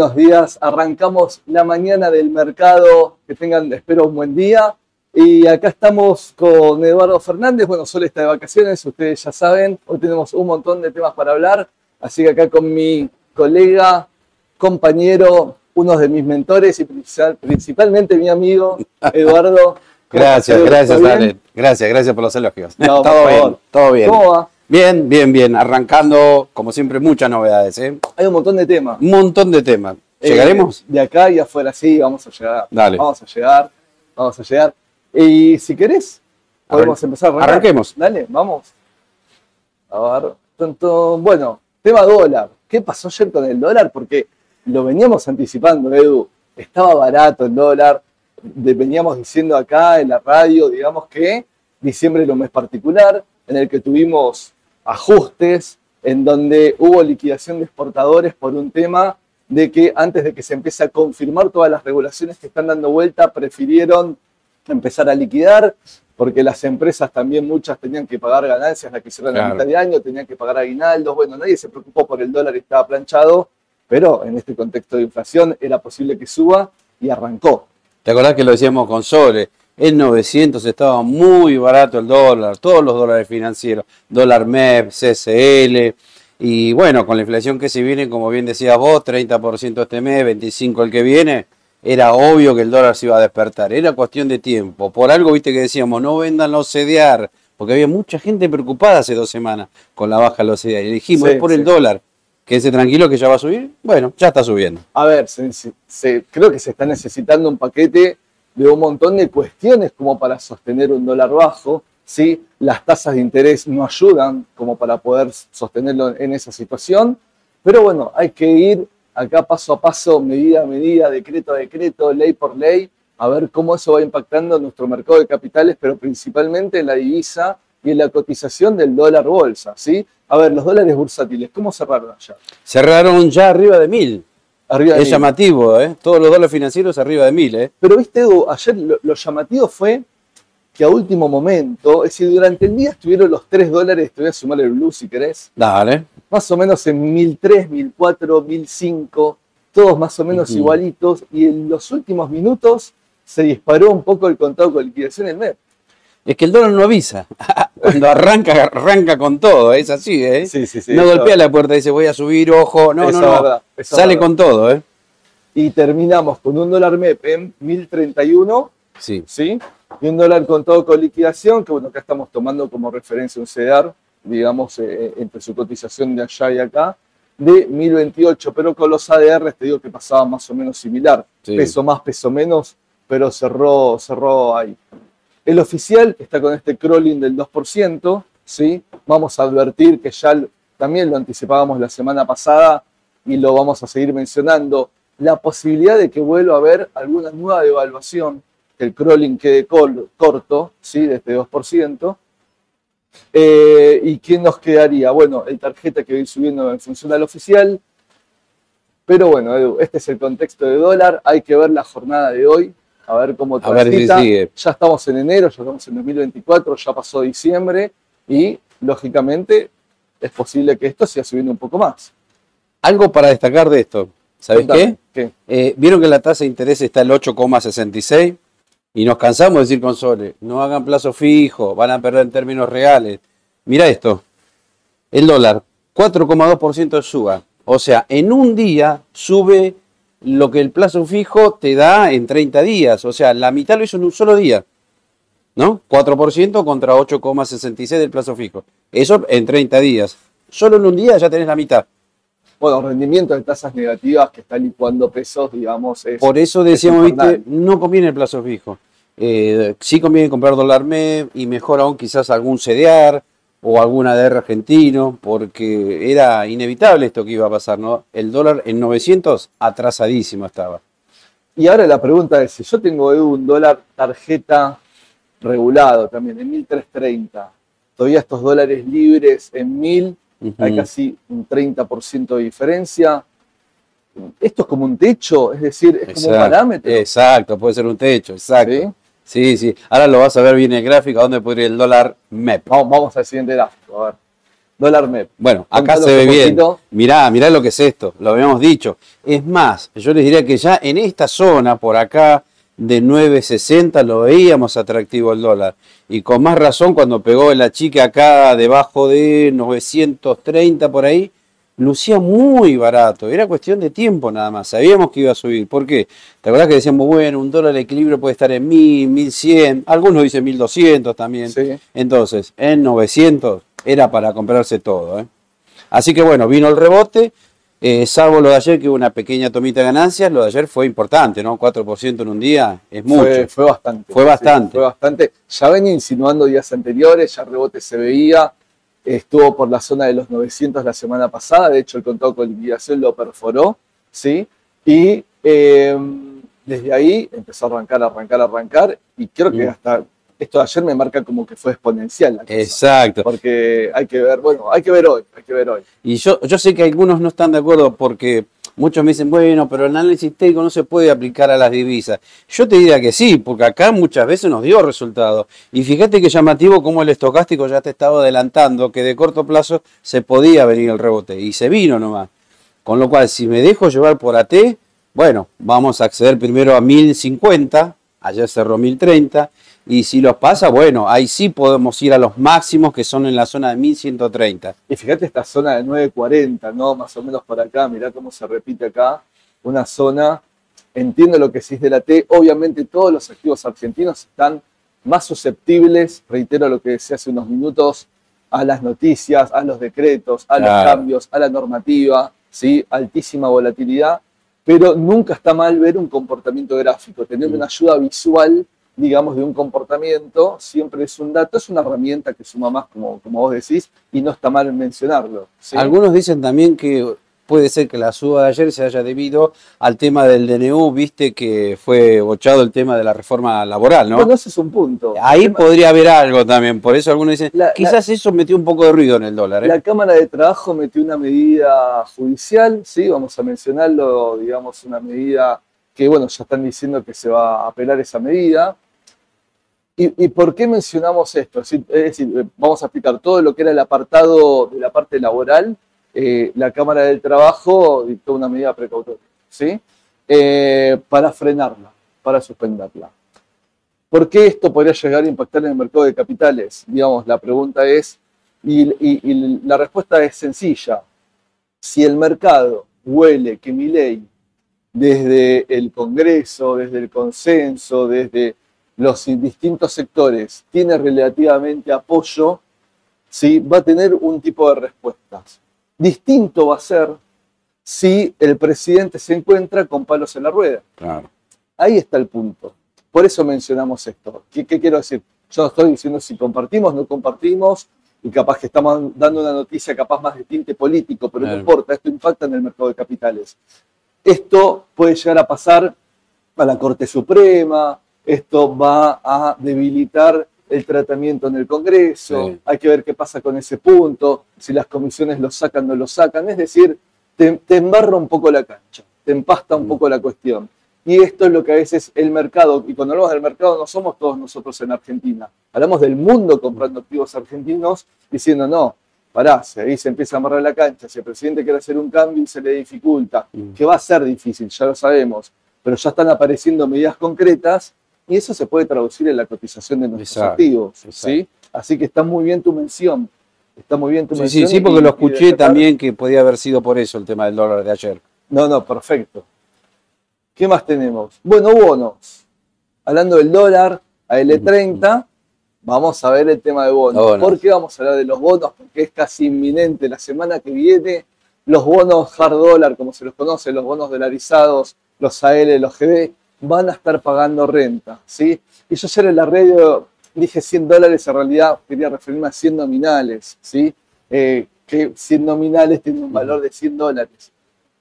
Buenos días. Arrancamos la mañana del mercado. Que tengan, espero, un buen día. Y acá estamos con Eduardo Fernández. Bueno, Sol está de vacaciones, ustedes ya saben. Hoy tenemos un montón de temas para hablar. Así que acá con mi colega, compañero, uno de mis mentores y principalmente mi amigo, Eduardo. gracias, gracias, Ale. Gracias, gracias por los elogios. No, todo bien, todo bien. ¿Cómo va? Bien, bien, bien. Arrancando, como siempre, muchas novedades. ¿eh? Hay un montón de temas. Un montón de temas. Eh, ¿Llegaremos? de acá y afuera, sí, vamos a llegar. Dale. Vamos a llegar, vamos a llegar. Y si querés, podemos empezar. A Arranquemos. Dale, vamos. A ver. Tanto, bueno, tema dólar. ¿Qué pasó ayer con el dólar? Porque lo veníamos anticipando, Edu. Estaba barato el dólar. Veníamos diciendo acá en la radio, digamos que diciembre era un mes particular en el que tuvimos ajustes, en donde hubo liquidación de exportadores por un tema de que antes de que se empiece a confirmar todas las regulaciones que están dando vuelta, prefirieron empezar a liquidar, porque las empresas también muchas tenían que pagar ganancias, la que hicieron a mitad de año, tenían que pagar aguinaldos, bueno, nadie se preocupó por el dólar, estaba planchado, pero en este contexto de inflación era posible que suba y arrancó. ¿Te acordás que lo decíamos con Sole? En 900 estaba muy barato el dólar, todos los dólares financieros, dólar MEP, CCL, y bueno, con la inflación que se viene, como bien decías vos, 30% este mes, 25% el que viene, era obvio que el dólar se iba a despertar, era cuestión de tiempo. Por algo, viste que decíamos, no vendan los CDR, porque había mucha gente preocupada hace dos semanas con la baja de los CDR. Y dijimos, es por el dólar. Quédese tranquilo que ya va a subir. Bueno, ya está subiendo. A ver, creo que se está necesitando un paquete de un montón de cuestiones como para sostener un dólar bajo. ¿sí? Las tasas de interés no ayudan como para poder sostenerlo en esa situación. Pero bueno, hay que ir acá paso a paso, medida a medida, decreto a decreto, ley por ley, a ver cómo eso va impactando en nuestro mercado de capitales, pero principalmente en la divisa y en la cotización del dólar bolsa. ¿sí? A ver, los dólares bursátiles, ¿cómo cerraron allá? Cerraron ya arriba de mil es llamativo, ¿eh? Todos los dólares financieros arriba de mil, ¿eh? Pero viste, Edu, ayer lo, llamativo fue que a último momento, es decir, durante el día estuvieron los 3 dólares, te voy a sumar el blue si querés. Dale. Más o menos en 1003, 1004, 1005, todos más o menos igualitos, y en los últimos minutos se disparó un poco el contado con liquidación en el MEP. Es que el dólar no avisa. Cuando arranca, arranca con todo, es así, ¿eh? Sí, sí, sí. No golpea la puerta y dice voy a subir, ojo. No, no, no. Sale con todo, ¿eh? Y terminamos con un dólar MEP en 1031. Sí. ¿Sí? Y un dólar con todo con liquidación, que bueno, acá estamos tomando como referencia un CEDAR, digamos, eh, eh, entre su cotización de allá y acá, de 1028. Pero con los ADR te digo que pasaba más o menos similar. Peso más, peso menos, pero cerró, cerró ahí. El oficial está con este crawling del 2%, ¿sí? Vamos a advertir que ya también lo anticipábamos la semana pasada y lo vamos a seguir mencionando, la posibilidad de que vuelva a haber alguna nueva devaluación, que el crawling quede corto, ¿sí? de este 2%. Eh, ¿Y quién nos quedaría? Bueno, el tarjeta que ir subiendo en función al oficial. Pero bueno, Edu, este es el contexto de dólar. Hay que ver la jornada de hoy a ver cómo transita. Ya estamos en enero, ya estamos en 2024, ya pasó diciembre y lógicamente es posible que esto siga subiendo un poco más. Algo para destacar de esto, ¿sabes qué? Eh, Vieron que la tasa de interés está el 8,66 y nos cansamos de decir con Sole, no hagan plazo fijo, van a perder en términos reales. Mira esto, el dólar, 4,2% de suba. O sea, en un día sube lo que el plazo fijo te da en 30 días. O sea, la mitad lo hizo en un solo día. ¿No? 4% contra 8,66 del plazo fijo. Eso en 30 días. Solo en un día ya tenés la mitad. Bueno, rendimiento de tasas negativas que están licuando pesos, digamos. Por eso decíamos, viste, no conviene el plazo fijo. Eh, sí conviene comprar dólar MEP y mejor aún quizás algún CDR o alguna DR argentino, porque era inevitable esto que iba a pasar, ¿no? El dólar en 900 atrasadísimo estaba. Y ahora la pregunta es, si yo tengo un dólar tarjeta regulado también en 1330, todavía estos dólares libres en 1000, hay casi un 30% de diferencia. Esto es como un techo, es decir, es como un parámetro. Exacto, puede ser un techo, exacto. Sí, sí. Ahora lo vas a ver bien en el gráfico, dónde podría ir el dólar MEP. Vamos, vamos al siguiente gráfico, a ver. Dólar MEP. Bueno, acá se ve bien. Mirá, mirá lo que es esto, lo habíamos dicho. Es más, yo les diría que ya en esta zona, por acá, de 9.60 lo veíamos atractivo el dólar. Y con más razón cuando pegó la chica acá debajo de 930 por ahí, lucía muy barato. Era cuestión de tiempo nada más. Sabíamos que iba a subir. ¿Por qué? ¿Te acuerdas que decíamos, bueno, un dólar de equilibrio puede estar en 1000, 1100? Algunos dicen 1200 también. Entonces, en 900 era para comprarse todo. ¿eh? Así que bueno, vino el rebote. Eh, salvo lo de ayer, que hubo una pequeña tomita de ganancias, lo de ayer fue importante, ¿no? 4% en un día es mucho. Fue, bastante. Fue bastante. fue bastante. Ya venía insinuando días anteriores, ya rebote se veía, estuvo por la zona de los 900 la semana pasada, de hecho el contado con liquidación lo perforó, ¿sí? Y em, desde ahí empezó a arrancar, arrancar, arrancar, y creo que hasta esto de ayer me marca como que fue exponencial. Exacto. Porque hay que ver, bueno, hay que ver hoy, hay que ver hoy. Y yo, yo sé que algunos no están de acuerdo porque muchos me dicen, bueno, pero el análisis técnico no se puede aplicar a las divisas. Yo te diría que sí, porque acá muchas veces nos dio resultados. Y fíjate que llamativo como el estocástico ya te estaba adelantando que de corto plazo se podía venir el rebote. Y se vino nomás. Con lo cual, si me dejo llevar por AT, bueno, vamos a acceder primero a 1050, ayer cerró 1030 y si los pasa, bueno, ahí sí podemos ir a los máximos que son en la zona de 1130. Y fíjate esta zona de 940, ¿no? Más o menos por acá, mirá cómo se repite acá. Una zona, entiendo lo que es de la T, obviamente todos los activos argentinos están más susceptibles, reitero lo que decía hace unos minutos, a las noticias, a los decretos, a los cambios, a la normativa, ¿sí? altísima volatilidad, pero nunca está mal ver un comportamiento gráfico, tener mm. una ayuda visual digamos, de un comportamiento, siempre es un dato, es una herramienta que suma más, como, como vos decís, y no está mal mencionarlo. Algunos dicen también que puede ser que la suba de ayer se haya debido al tema del DNU, viste que fue bochado el tema de la reforma laboral, ¿no? Bueno, ese es un punto. Ahí podría haber algo también, por eso algunos dicen, quizás eso metió un poco de ruido en el dólar. ¿eh? La Cámara de Trabajo metió una medida judicial, sí, vamos a mencionarlo, digamos, una medida que, bueno, ya están diciendo que se va a apelar esa medida. ¿Y, por qué mencionamos esto? Es decir, vamos a explicar todo lo que era el apartado de la parte laboral. Eh, la Cámara del Trabajo dictó una medida precautoria, ¿sí? Eh, para frenarla, para suspenderla. ¿Por qué esto podría llegar a impactar en el mercado de capitales? Digamos, la pregunta es, y la respuesta es sencilla. Si el mercado huele que mi ley, desde el Congreso, desde el consenso, desde los distintos sectores tiene relativamente apoyo, ¿sí? va a tener un tipo de respuestas. Distinto va a ser si el presidente se encuentra con palos en la rueda. Ahí está el punto. Por eso mencionamos esto. ¿Qué, quiero decir? Yo no estoy diciendo si compartimos, no compartimos, y capaz que estamos dando una noticia capaz más de tinte político, pero no importa, esto impacta en el mercado de capitales. Esto puede llegar a pasar a la Corte Suprema, esto va a debilitar el tratamiento en el Congreso, hay que ver qué pasa con ese punto, si las comisiones lo sacan o no lo sacan, es decir, te, embarra un poco la cancha, te empasta un mm. poco la cuestión. Y esto es lo que a veces el mercado, y cuando hablamos del mercado no somos todos nosotros en Argentina, hablamos del mundo comprando activos argentinos diciendo no, pará, ahí se empieza a amarrar la cancha, si el presidente quiere hacer un cambio y se le dificulta, mm. que va a ser difícil, ya lo sabemos, pero ya están apareciendo medidas concretas y eso se puede traducir en la cotización de nuestros activos. ¿sí? Así que está muy bien tu mención. Está muy bien tu mención. Sí, sí, porque lo escuché también que podía haber sido por eso el tema del dólar de ayer. No, no, perfecto. ¿Qué más tenemos? Bueno, bonos. Hablando del dólar, a L30, vamos a ver el tema de bonos. ¿Por qué vamos a hablar de los bonos? Porque es casi inminente. La semana que viene, los bonos hard dólar, como se los conoce, los bonos dolarizados, los AL, los GB, van a estar pagando renta, ¿sí? Y yo ayer en la radio dije 100 dólares, en realidad quería referirme a 100 nominales, ¿sí? Eh, que 100 nominales tienen un valor de 100 dólares.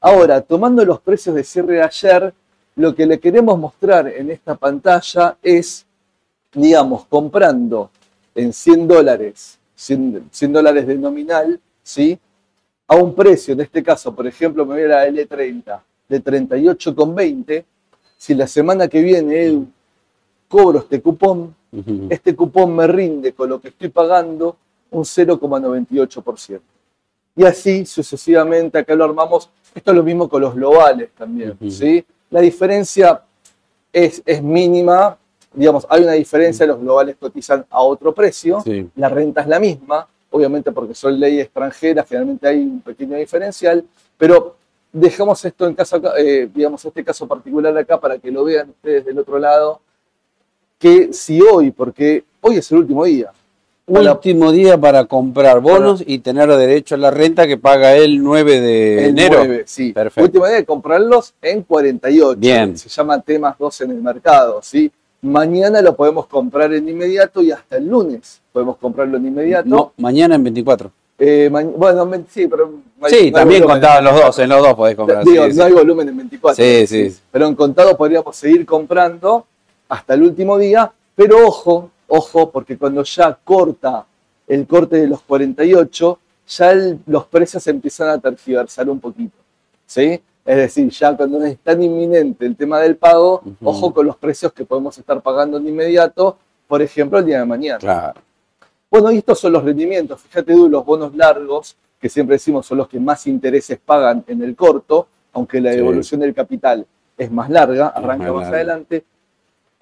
Ahora, tomando los precios de cierre de ayer, lo que le queremos mostrar en esta pantalla es, digamos, comprando en 100 dólares, 100, 100 dólares de nominal, ¿sí? A un precio, en este caso, por ejemplo, me voy a la L30 de 38,20, si la semana que viene cobro este cupón, este cupón me rinde con lo que estoy pagando un 0,98%. Y así sucesivamente, acá lo armamos, esto es lo mismo con los globales también, ¿sí? La diferencia es, es mínima, digamos, hay una diferencia, los globales cotizan a otro precio, la renta es la misma, obviamente porque son ley extranjera, generalmente hay un pequeño diferencial, pero dejamos esto en caso, eh, digamos, este caso particular acá para que lo vean ustedes del otro lado, que si hoy, porque hoy es el último día. Último día para comprar bonos y tener derecho a la renta que paga el 9 de enero. 9, sí. Perfecto. Último día de comprarlos en 48. Bien. Se llama temas 2 en el mercado, ¿sí? Mañana lo podemos comprar en inmediato y hasta el lunes podemos comprarlo en inmediato. No, mañana en 24. Eh, bueno, sí, pero. sí, también contaban los dos, en los dos podés comprar. Digo, no hay volumen en 24. Sí, sí. Pero en contado podríamos seguir comprando hasta el último día, pero ojo, ojo, porque cuando ya corta el corte de los 48, ya los precios empiezan a tergiversar un poquito. ¿Sí? Es decir, ya cuando es tan inminente el tema del pago, ojo con los precios que podemos estar pagando de inmediato, por ejemplo, el día de mañana. Claro. Bueno, y estos son los rendimientos. Fíjate, tú, los bonos largos, que siempre decimos son los que más intereses pagan en el corto, aunque la evolución del capital es más larga, arranca más, adelante,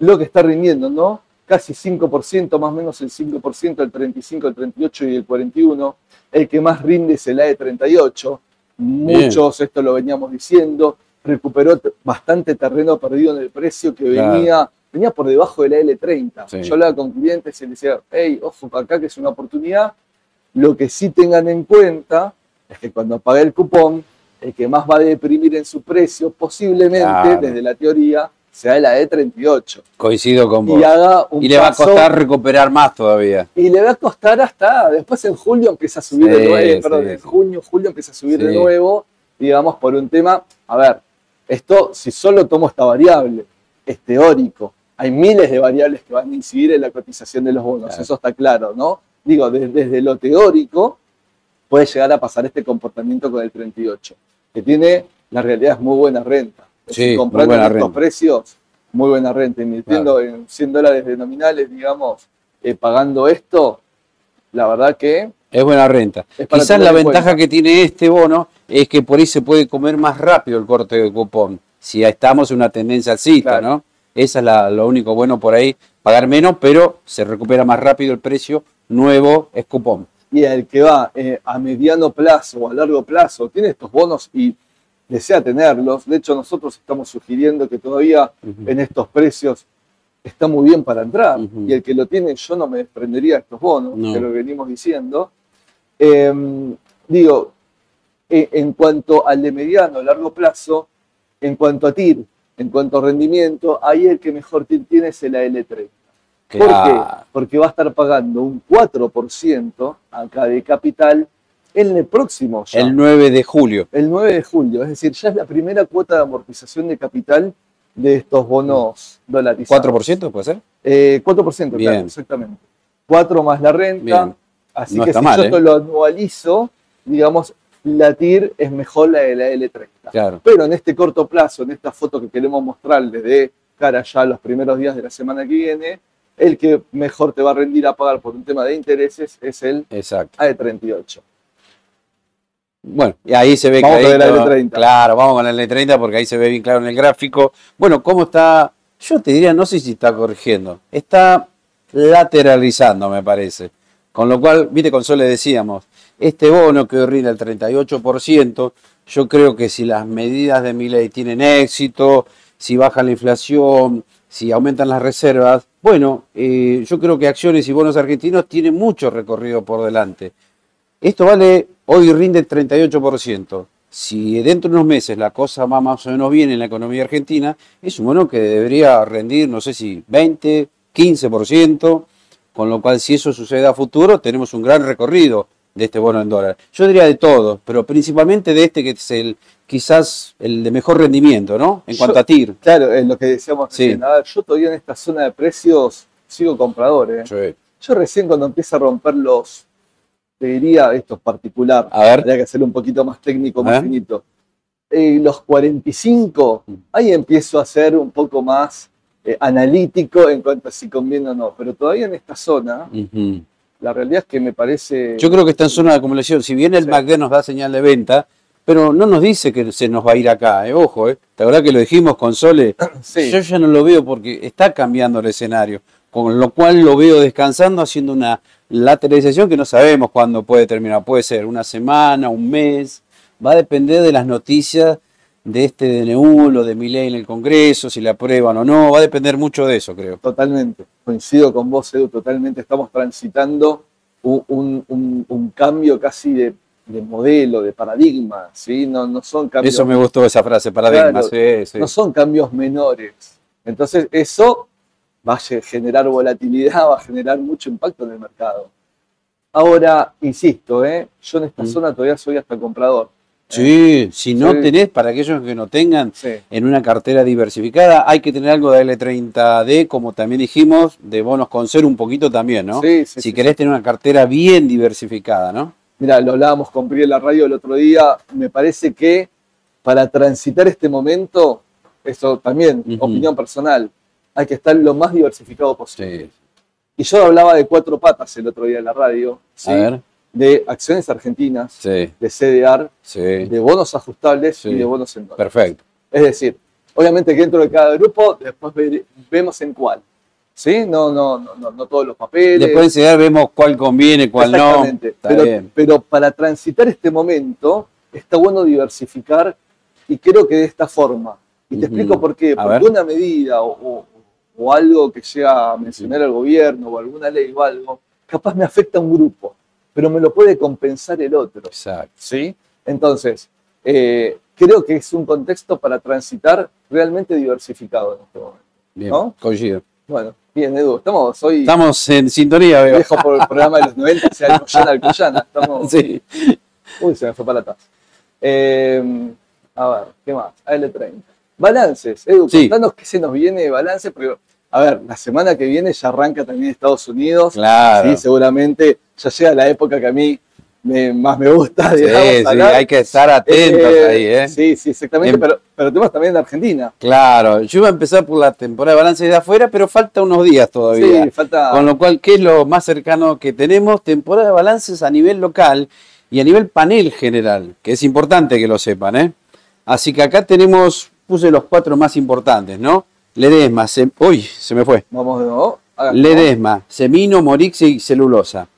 lo que está rindiendo, ¿no? Casi 5%, más o menos el 5%, el 35, el 38 y el 41. El que más rinde es el AE38, Muchos, esto lo veníamos diciendo, recuperó bastante terreno perdido en el precio que venía, venía por debajo de la L30. Yo hablaba con clientes y les decía, hey, ojo, acá que es una oportunidad. Lo que sí tengan en cuenta es que cuando pague el cupón, el que más va a deprimir en su precio, posiblemente, desde la teoría, sea la E38. Coincido con vos. Y, haga un y le va a costar recuperar más todavía. Y le va a costar hasta, después en julio empieza a subir de nuevo, perdón, en junio, julio empieza a subir de nuevo, digamos, por un tema, a ver, esto, si solo tomo esta variable, es teórico. Hay miles de variables que van a incidir en la cotización de los bonos, eso está claro, ¿no? Digo, desde lo teórico puede llegar a pasar este comportamiento con el 38, que tiene, la realidad es muy buena renta Sí, comprando en estos precios, muy buena renta. Invirtiendo en 100 dólares de nominales, digamos, eh, pagando esto, la verdad que... Es buena renta. Quizás la ventaja que tiene este bono es que por ahí se puede comer más rápido el corte de cupón. Si estamos en una tendencia alcista, ¿no? Esa es lo único bueno por ahí, pagar menos, pero se recupera más rápido el precio nuevo, es cupón. Y el que va eh, a mediano plazo o a largo plazo tiene estos bonos y desea tenerlos. De hecho, nosotros estamos sugiriendo que todavía en estos precios está muy bien para entrar. Y el que lo tiene, yo no me desprendería de estos bonos, que lo venimos diciendo. Em, digo, e, en cuanto al de mediano, largo plazo, en cuanto a TIR, en cuanto a rendimiento, ahí el que mejor TIR tiene es el AL3. ¿Por qué? Porque va a estar pagando un 4% acá de capital en el próximo. El 9 de julio. El 9 de julio, es decir, ya es la primera cuota de amortización de capital de estos bonos dolarizados. ¿4% puede ser? Eh, 4%, claro, exactamente. 4 más la renta. Así que si yo ¿eh? lo anualizo, digamos, la TIR es mejor la de la L30. Claro. Pero en este corto plazo, en esta foto que queremos mostrarles de cara ya a los primeros días de la semana que viene, el que mejor te va a rendir a pagar por un tema de intereses es el Exacto. AE38. Bueno, y ahí se ve vamos con la L30. Claro, vamos con la L30 porque ahí se ve bien claro en el gráfico. Bueno, ¿cómo está? Yo te diría, no sé si está corrigiendo, está lateralizando, me parece. Con lo cual, viste, con Sol le decíamos, este bono que hoy rinde el 38%, yo creo que si las medidas de mi ley tienen éxito, si baja la inflación, si aumentan las reservas, bueno, eh, yo creo que acciones y bonos argentinos tienen mucho recorrido por delante. Esto vale Hoy rinde el 38%. Si dentro de unos meses la cosa va más o menos bien en la economía argentina, es un bono que debería rendir, no sé si 20, 15%, con lo cual si eso sucede a futuro, tenemos un gran recorrido de este bono en dólar. Yo diría de todos, pero principalmente de este que es el quizás el de mejor rendimiento, ¿no? En cuanto a TIR. Claro, es lo que decíamos sí. yo todavía en esta zona de precios sigo comprador. ¿eh? Yo recién cuando empieza a romper los te diría, esto es particular, a ver. habría que hacerlo un poquito más técnico, más finito. Eh, los 45, mm. ahí empiezo a ser un poco más eh, analítico en cuanto a si conviene o no, pero todavía en esta zona, La realidad es que me parece... Yo creo que está en zona de acumulación. Si bien el sí. nos da señal de venta, pero no nos dice que se nos va a ir acá, eh. ojo, eh. ¿te verdad que lo dijimos con Sole? Yo ya no lo veo porque está cambiando el escenario, con lo cual lo veo descansando, haciendo una lateralización que no sabemos cuándo puede terminar. Puede ser una semana, un mes, va a depender de las noticias de este DNU, lo de mi ley en el Congreso, si la aprueban o no, va a depender mucho de eso, creo. Totalmente, coincido con vos, Edu, totalmente estamos transitando un, cambio casi de, modelo, de paradigma, ¿sí? No, no son cambios... Eso me gustó esa frase, paradigma, No son cambios menores. Entonces, eso va a generar volatilidad, va a generar mucho impacto en el mercado. Ahora, insisto, ¿eh? yo en esta mm. zona todavía soy hasta comprador. Sí, si no tenés, para aquellos que no tengan en una cartera diversificada, hay que tener algo de L30D, como también dijimos, de bonos con ser un poquito también, ¿no? Sí, sí, si querés tener una cartera bien diversificada, ¿no? Mira, lo hablábamos con Pri en la radio el otro día, me parece que para transitar este momento, eso también, opinión personal, hay que estar lo más diversificado posible. Y yo hablaba de cuatro patas el otro día en la radio. A ver de acciones argentinas, de CDR, de bonos ajustables y de bonos en dólares. Perfecto. Es decir, obviamente que dentro de cada grupo después vemos en cuál. ¿Sí? No, no, no, no, todos los papeles. Después en CDR vemos cuál conviene, cuál no. Pero, pero para transitar este momento está bueno diversificar y creo que de esta forma. Y te explico por qué. Porque una medida o, o, algo que sea a mencionar al gobierno o alguna ley o algo, capaz me afecta a un grupo pero me lo puede compensar el otro. Exacto. ¿sí? Entonces, eh, creo que es un contexto para transitar realmente diversificado en este momento. Bien, ¿no? coincido. Bueno, bien, Edu, estamos hoy. Estamos en sintonía, veo. Dejo por el programa de los 90, sea Alcoyana, Alcoyana. Estamos. Sí. Uy, se me fue para atrás. Eh, a ver, ¿qué más? AL30. Balances, Edu, sí. contanos qué se nos viene de balance, porque, a ver, la semana que viene ya arranca también Estados Unidos. Claro. Sí, seguramente ya llega la época que a mí más me gusta, digamos. Sí, sí, hay que estar atentos eh, ahí, ¿eh? Sí, sí, exactamente, em- pero, pero tenemos también de Argentina. Claro, yo iba a empezar por la temporada de balance de afuera, pero falta unos días todavía. Sí, falta. Con lo cual, ¿qué es lo más cercano que tenemos? Temporada de balances a nivel local y a nivel panel general, que es importante que lo sepan, ¿eh? Así que acá tenemos, puse los cuatro más importantes, ¿no? Ledesma, se, uy, se me fue. Vamos de nuevo. Ledesma, Semino, Morix y Celulosa.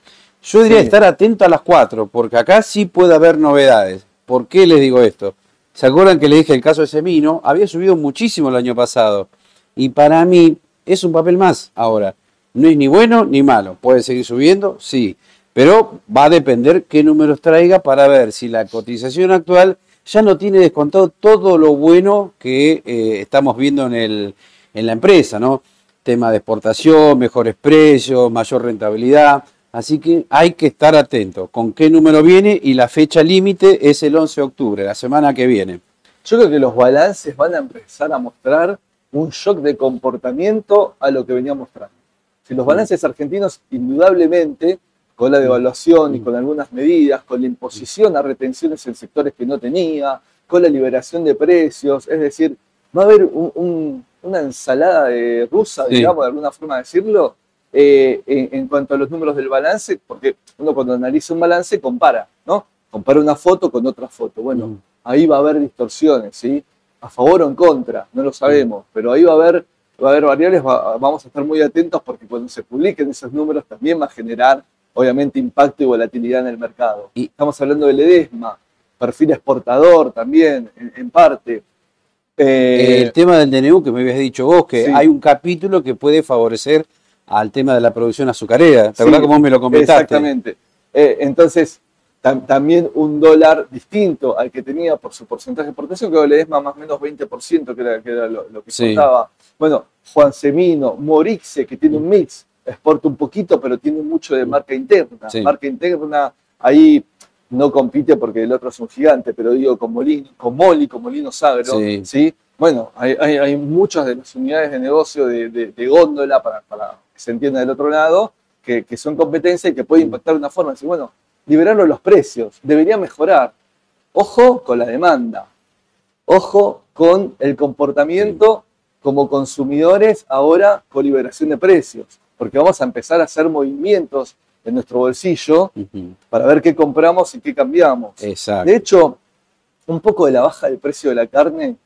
Yo diría estar atento a las 4, porque acá sí puede haber novedades. ¿Por qué les digo esto? ¿Se acuerdan que le dije el caso de Semino? Había subido muchísimo el año pasado. Y para mí es un papel más ahora. No es ni bueno ni malo. Puede seguir subiendo, sí. Pero va a depender qué números traiga para ver si la cotización actual ya no tiene descontado todo lo bueno que eh, estamos viendo en, el, en la empresa, ¿no? Tema de exportación, mejores precios, mayor rentabilidad. Así que hay que estar atento con qué número viene y la fecha límite es el 11 de octubre, la semana que viene. Yo creo que los balances van a empezar a mostrar un shock de comportamiento a lo que venía mostrando. Si los balances argentinos, indudablemente, con la devaluación y con algunas medidas, con la imposición a retenciones en sectores que no tenía, con la liberación de precios, es decir, va a haber una ensalada de rusa, digamos, de alguna forma decirlo, eh, en, cuanto a los números del balance, porque uno cuando analiza un balance compara, ¿no? Compara una foto con otra foto. Bueno, mm. ahí va a haber distorsiones, ¿sí? A favor o en contra, no lo sabemos, pero ahí va a haber, va a haber variables, vamos a estar muy atentos porque cuando se publiquen esos números también va a generar, obviamente, impacto y volatilidad en el mercado. Y estamos hablando del EDESMA, perfil exportador también, en, parte. Eh, el tema del DNU que me habías dicho vos, que hay un capítulo que puede favorecer al tema de la producción azucarera. ¿Te acuerdas cómo me lo comentaste? Exactamente. Eh, entonces, también un dólar distinto al que tenía por su porcentaje de exportación, que le es más o menos 20%, que era, que era lo, que sí. Bueno, Juan Semino, Morixe, que tiene un mix, exporta un poquito, pero tiene mucho de marca interna. Marca interna, ahí no compite porque el otro es un gigante, pero digo, con, Molino, con Moli, con Molino Sagro, sí. Bueno, hay, muchas de las unidades de negocio de, góndola para se entienda del otro lado, que, son competencia y que puede impactar de una forma. Decir, bueno, liberarlo los precios, debería mejorar. Ojo con la demanda, ojo con el comportamiento como consumidores ahora con liberación de precios, porque vamos a empezar a hacer movimientos en nuestro bolsillo para ver qué compramos y qué cambiamos. De hecho, un poco de la baja del precio de la carne,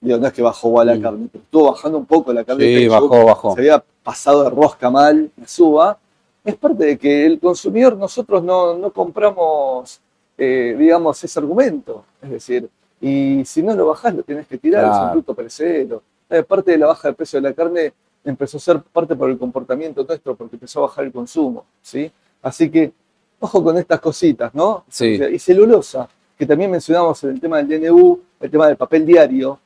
digo, no es que bajó la mm. carne, pero estuvo bajando un poco la carne. Sí, bajó, bajó. Se había pasado de rosca mal, la suba. Es parte de que el consumidor, nosotros no, compramos, eh, digamos, ese argumento. Es decir, y si no lo bajás, lo tienes que tirar, es un producto perecedero. Eh, parte de la baja del precio de la carne empezó a ser parte por el comportamiento nuestro, porque empezó a bajar el consumo, ¿sí? Así que, ojo con estas cositas, ¿no? Sí. Y celulosa, que también mencionamos en el tema del DNU, el tema del papel diario.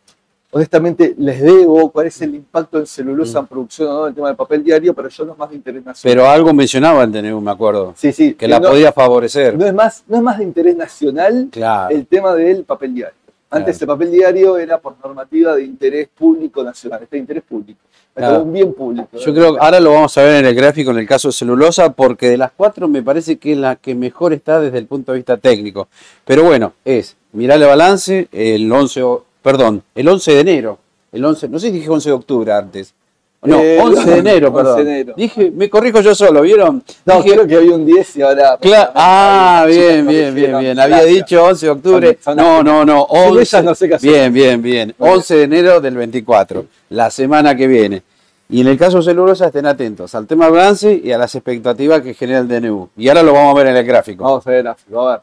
Honestamente, les debo cuál es el impacto en celulosa en producción o no del tema del papel diario, pero yo no es más de interés nacional. Pero algo mencionaba el DNU, me acuerdo. Sí, sí. Que, la podía favorecer. No es, más, no es más de interés nacional el tema del papel diario. Antes el papel diario era por normativa de interés público nacional, este interés público. Un bien público. Yo creo que ahora lo vamos a ver en el gráfico en el caso de celulosa, porque de las cuatro me parece que es la que mejor está desde el punto de vista técnico. Pero bueno, es mirar el balance el 11, perdón, el 11 de enero. El 11, no sé si dije 11 de octubre antes. No, 11 eh, de enero, perdón. Dije, me corrijo yo solo, ¿vieron? No, creo que había un 10 y ahora. ah, bien, bien, bien, bien. Había dicho 11 de octubre. No, no, no. 11, no sé qué bien, bien, bien. 11 de enero del 24, la semana que viene. Y en el caso de celulosa, estén atentos al tema balance y a las expectativas que genera el DNU. Y ahora lo vamos a ver en el gráfico. Vamos a ver el gráfico, a ver.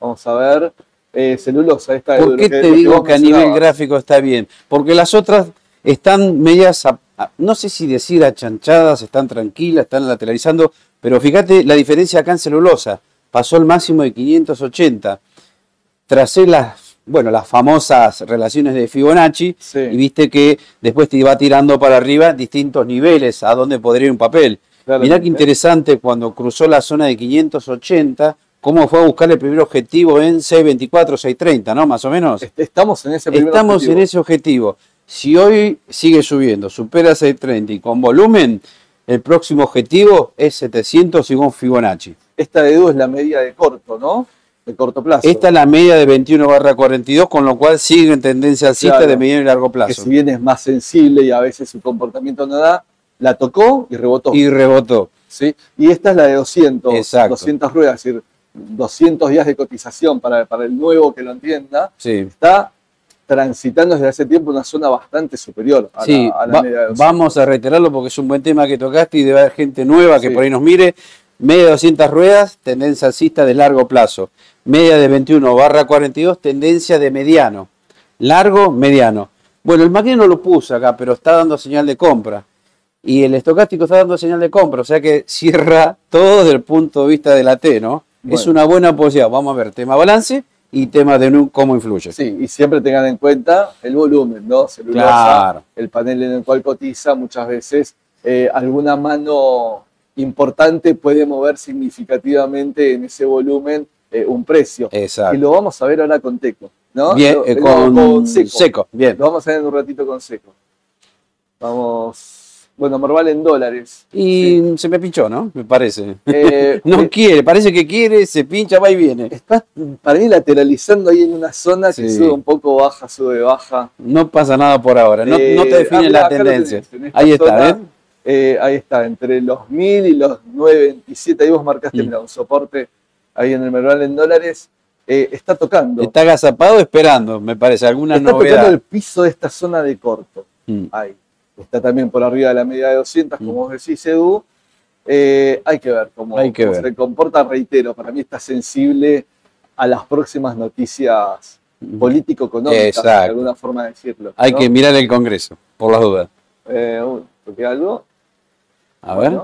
Vamos a ver. Eh, celulosa, esta ¿Por qué te digo que a nivel gráfico está bien? Porque las otras están medias no sé si decir achanchadas, están tranquilas, están lateralizando, pero fíjate la diferencia acá en celulosa. Pasó el máximo de 580. Tracé las, bueno, las famosas relaciones de Fibonacci y viste que después te iba tirando para arriba distintos niveles a donde podría ir un papel. Mirá qué interesante cuando cruzó la zona de 580, cómo fue a buscar el primer objetivo en 624, 630, ¿no? Más o menos. Estamos en ese primer Estamos en ese objetivo. Si hoy sigue subiendo, supera 630 y con volumen, el próximo objetivo es 700 según Fibonacci. Esta de 2 es la media de corto, ¿no? De corto plazo. Esta es la media de 21 barra 42, con lo cual sigue en tendencia alcista de mediano y largo plazo. Que si bien es más sensible y a veces su comportamiento no da, la tocó y rebotó. Y rebotó. ¿Sí? Y esta es la de 200, Exacto. 200 ruedas, es decir, 200 días de cotización para, para el nuevo que lo entienda. Sí. Está transitando desde hace tiempo una zona bastante superior a la, media de Vamos a reiterarlo porque es un buen tema que tocaste y debe haber gente nueva que por ahí nos mire. Media de 200 ruedas, tendencia alcista de largo plazo. Media de 21 barra 42, tendencia de mediano. Largo, mediano. Bueno, el máquina no lo puso acá, pero está dando señal de compra. Y el estocástico está dando señal de compra, o sea que cierra todo desde el punto de vista de la T, ¿no? Es una buena posibilidad. Vamos a ver, tema balance y tema de cómo influye. Sí, y siempre tengan en cuenta el volumen, ¿no? Celulosa, el panel en el cual cotiza, muchas veces eh, alguna mano importante puede mover significativamente en ese volumen eh, un precio. Exacto. Y lo vamos a ver ahora con Teco, ¿no? Bien, eh, con, seco. seco. Bien. Lo vamos a ver en un ratito con Seco. Vamos bueno, Morval en dólares. Y se me pinchó, ¿no? Me parece. Eh, no eh, quiere, parece que quiere, se pincha, va y viene. Está para mí lateralizando ahí en una zona que sube un poco, baja, sube, baja. No pasa nada por ahora, no, te define ah, la tendencia. ahí está, ¿eh? ¿eh? Ahí está, entre los 1000 y los 927, ahí vos marcaste, mm. un soporte ahí en el Merval en dólares. está tocando. Está agazapado esperando, me parece, alguna está novedad. Está tocando el piso de esta zona de corto. Mm. Ahí está también por arriba de la media de 200, como vos decís, Edu. Eh, hay que ver cómo, se comporta, reitero, para mí está sensible a las próximas noticias político-económicas, de alguna forma de decirlo. Hay que mirar el Congreso, por las dudas. Eh, ¿Porque algo? A ver.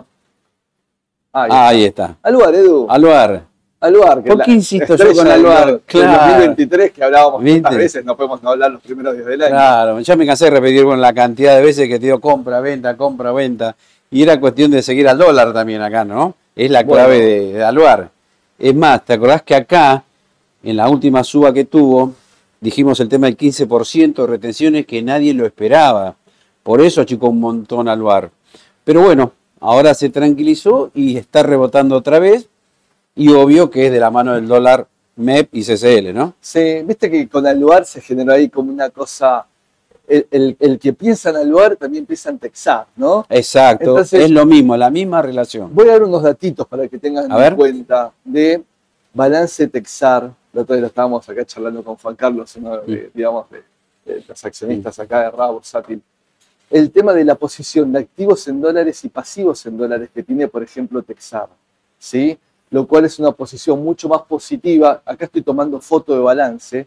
Ah, ahí, está. Aluar, Edu. Aluar. Aluar. ¿Por qué insisto yo con Aluar? Claro. 2023, que hablábamos tantas veces, no podemos no hablar los primeros días del año. Claro, ya me cansé de repetir bueno, la cantidad de veces que te digo compra, venta, compra, venta. Y era cuestión de seguir al dólar también acá, ¿no? Es la clave de, Aluar. Es más, ¿te acordás que acá, en la última suba que tuvo, dijimos el tema del 15% de retenciones que nadie lo esperaba? Por eso achicó un montón Aluar. Pero bueno, ahora se tranquilizó y está rebotando otra vez y obvio que es de la mano del dólar MEP y CCL, ¿no? Sí, viste que con el lugar se generó ahí como una cosa el, que piensa en Aluar también piensa en Texar, ¿no? Exacto, es lo mismo, la misma relación. Voy a dar unos datitos para que tengan en cuenta de balance Texar. La otra vez lo estábamos acá charlando con Juan Carlos, uno de, digamos, de, los accionistas acá de Rabo, Sátil. El tema de la posición de activos en dólares y pasivos en dólares que tiene, por ejemplo, Texar, ¿sí? Lo cual es una posición mucho más positiva. Acá estoy tomando foto de balance.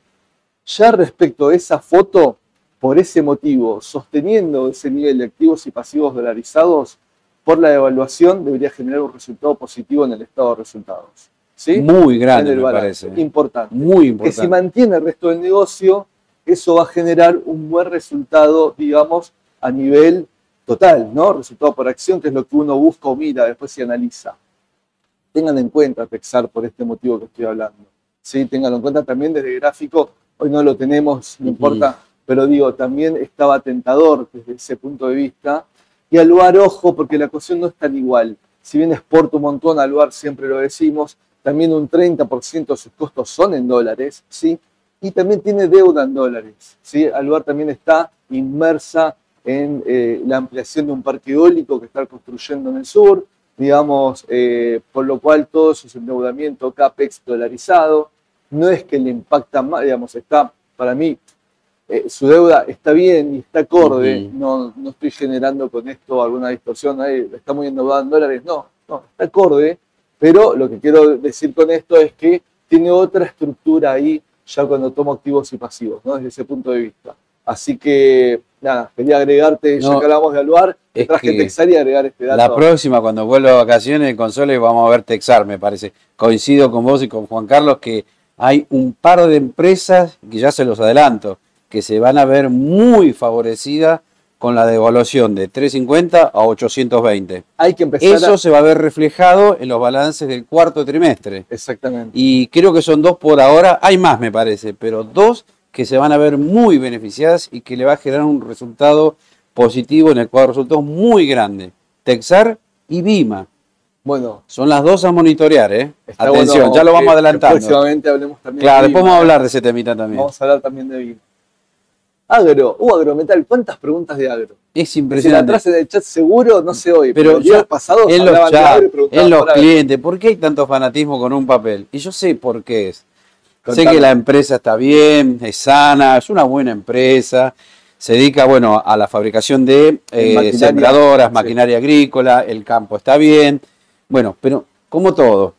Ya respecto a esa foto, por ese motivo, sosteniendo ese nivel de activos y pasivos dolarizados, por la devaluación debería generar un resultado positivo en el estado de resultados. ¿sí? Muy grande, me parece. Importante. Muy importante. Que si mantiene el resto del negocio, eso va a generar un buen resultado, digamos, a nivel total, ¿no? Resultado por acción, que es lo que uno busca o mira, después se analiza. Tengan en cuenta Texar por este motivo que estoy hablando. ¿sí? Tenganlo en cuenta también desde gráfico, hoy no lo tenemos, no importa pero digo, también estaba tentador desde ese punto de vista. Y al lugar, ojo, porque la cuestión no es tan igual. Si bien exporta un montón, al lugar siempre lo decimos, también un 30% de sus costos son en dólares, ¿sí? Y también tiene deuda en dólares, ¿sí? lugar también está inmersa en eh, la ampliación de un parque eólico que está construyendo en el sur, digamos, eh, por lo cual todo su endeudamiento CAPEX dolarizado, no es que le impacta más, digamos, está para mí eh, su deuda está bien y está acorde, no, no estoy generando con esto alguna distorsión, está muy endeudada en dólares, no, no, está acorde, pero lo que quiero decir con esto es que tiene otra estructura ahí ya cuando tomo activos y pasivos, ¿no? desde ese punto de vista. Así que, nada, quería agregarte, ya que hablamos de Aluar, traje Texar y agregar este dato. La próxima, cuando vuelva a vacaciones en Console, vamos a ver Texar, me parece. Coincido con vos y con Juan Carlos que hay un par de empresas que ya se los adelanto que se van a ver muy favorecidas con la devaluación de 350 a 820. Hay que empezar Eso se va a ver reflejado en los balances del cuarto trimestre. Exactamente. Y creo que son dos por ahora, hay más me parece, pero dos que se van a ver muy beneficiadas y que le va a generar un resultado positivo en el cuadro de resultados muy grande. Texar y Bima. Bueno, son las dos a monitorear, ¿eh? Atención, ya lo vamos adelantando. Próximamente hablemos también Claro, después vamos a hablar de ese temita también. Vamos a hablar también de Bima. Agro, uh, agrometal, ¿cuántas preguntas de agro? Es impresionante. Si atrás en el chat seguro no sé hoy, pero, ya pasado en los chats, en los clientes, ¿por qué hay tanto fanatismo con un papel? Y yo sé por qué es. Sé que la empresa está bien, es sana, es una buena empresa, se dedica, bueno, a la fabricación de eh, sembradoras, maquinaria. agrícola, el campo está bien, bueno, pero como todo,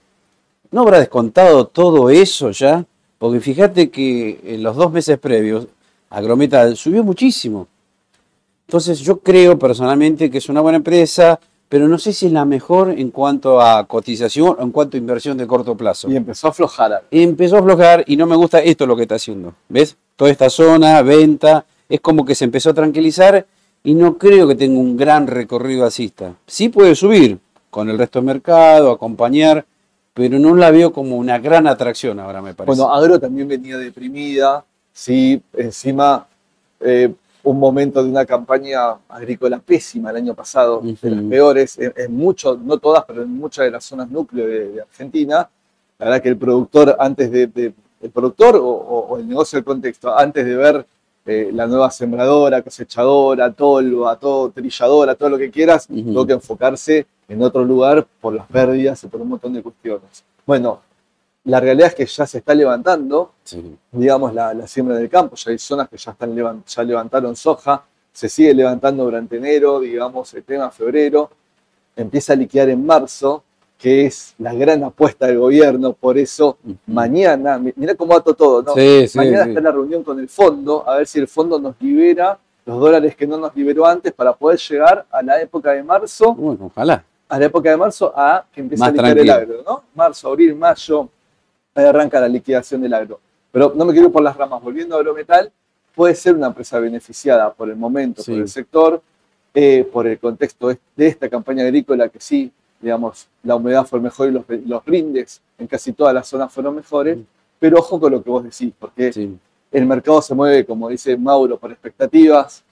¿no habrá descontado todo eso ya? Porque fíjate que en los dos meses previos Agrometal subió muchísimo. Entonces yo creo personalmente que es una buena empresa, pero no sé si es la mejor en cuanto a cotización o en cuanto a inversión de corto plazo. Y empezó a aflojar. Empezó a aflojar y no me gusta esto lo que está haciendo. ¿Ves? Toda esta zona, venta, es como que se empezó a tranquilizar y no creo que tenga un gran recorrido asista. Sí puede subir con el resto del mercado, acompañar, pero no la veo como una gran atracción ahora, me parece. Bueno, Agro también venía deprimida, sí, encima eh, un momento de una campaña agrícola pésima el año pasado, de las peores, en, muchos, no todas, pero en muchas de las zonas núcleo de, Argentina. La verdad que el productor, antes de, el productor o, el negocio del contexto, antes de ver eh, la nueva sembradora, cosechadora, tolva, todo, trilladora, todo lo que quieras, tuvo que enfocarse en otro lugar por las pérdidas y por un montón de cuestiones. Bueno, la realidad es que ya se está levantando, digamos, la, siembra del campo. Ya hay zonas que ya, están ya levantaron soja, se sigue levantando durante enero, digamos, el tema febrero. Empieza a liquidar en marzo, que es la gran apuesta del gobierno. Por eso, mañana, mira cómo ato todo, ¿no? mañana está la reunión con el fondo, a ver si el fondo nos libera los dólares que no nos liberó antes para poder llegar a la época de marzo. Bueno, ojalá. A la época de marzo a que empiece a liquidar el agro, ¿no? Marzo, abril, mayo, ahí arranca la liquidación del agro. Pero no me quiero ir por las ramas. Volviendo a agrometal, puede ser una empresa beneficiada por el momento, por el sector, eh, por el contexto de esta campaña agrícola que sí, digamos, la humedad fue mejor y los, los brindes en casi todas las zonas fueron mejores, pero ojo con lo que vos decís, porque el mercado se mueve, como dice Mauro, por expectativas,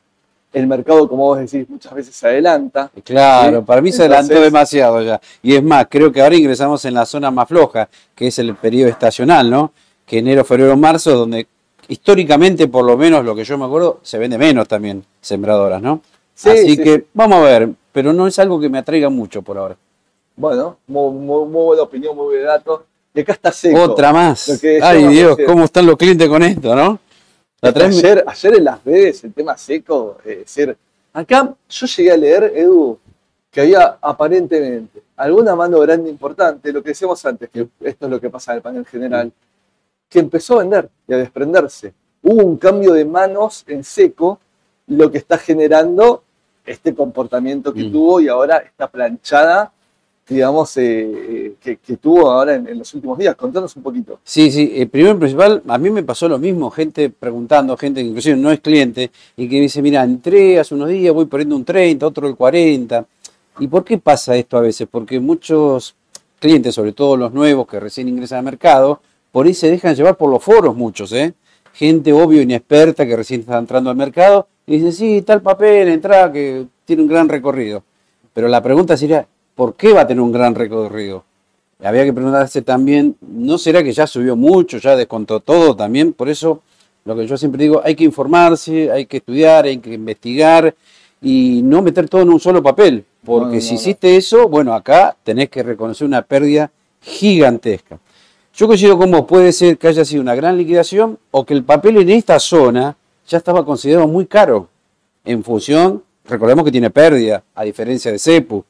el mercado, como vos decís, muchas veces se adelanta. Claro, para mí se adelantó demasiado ya. Y es más, creo que ahora ingresamos en la zona más floja, que es el periodo estacional, ¿no? Que enero, febrero, marzo, donde históricamente, por lo menos lo que yo me acuerdo, se vende menos también sembradoras, ¿no? Así que vamos a ver, pero no es algo que me atraiga mucho por ahora. Bueno, muy, buena opinión, muy buen dato. Y acá está seco. Otra más. Ay Dios, cómo están los clientes con esto, ¿no? Ayer, ayer en las redes el tema seco, es decir, acá yo llegué a leer, Edu, que había aparentemente alguna mano grande importante, lo que decíamos antes, que esto es lo que pasa en el panel general, que empezó a vender y a desprenderse. Hubo un cambio de manos en seco, lo que está generando este comportamiento que mm. tuvo y ahora esta planchada, digamos, eh, eh, que, tuvo ahora en, los últimos días. Contanos un poquito. Sí, sí, eh, primero principal, a mí me pasó lo mismo, gente preguntando, gente que inclusive no es cliente, y que dice, mira, entré hace unos días, voy poniendo un 30, otro el 40 ¿Y por qué pasa esto a veces? Porque muchos clientes, sobre todo los nuevos que recién ingresan al mercado, por ahí se dejan llevar por los foros muchos, ¿eh? Gente obvio inexperta que recién está entrando al mercado y dice, sí, tal papel, entra, que tiene un gran recorrido. Pero la pregunta sería, ¿por qué va a tener un gran recorrido? Había que preguntarse también, ¿no será que ya subió mucho, ya descontó todo también? Por eso, lo que yo siempre digo, hay que informarse, hay que estudiar, hay que investigar y no meter todo en un solo papel. Porque si hiciste eso, bueno, acá tenés que reconocer una pérdida gigantesca. Yo coincido con vos, puede ser que haya sido una gran liquidación o que el papel en esta zona ya estaba considerado muy caro en función, recordemos que tiene pérdida, a diferencia de CEPU.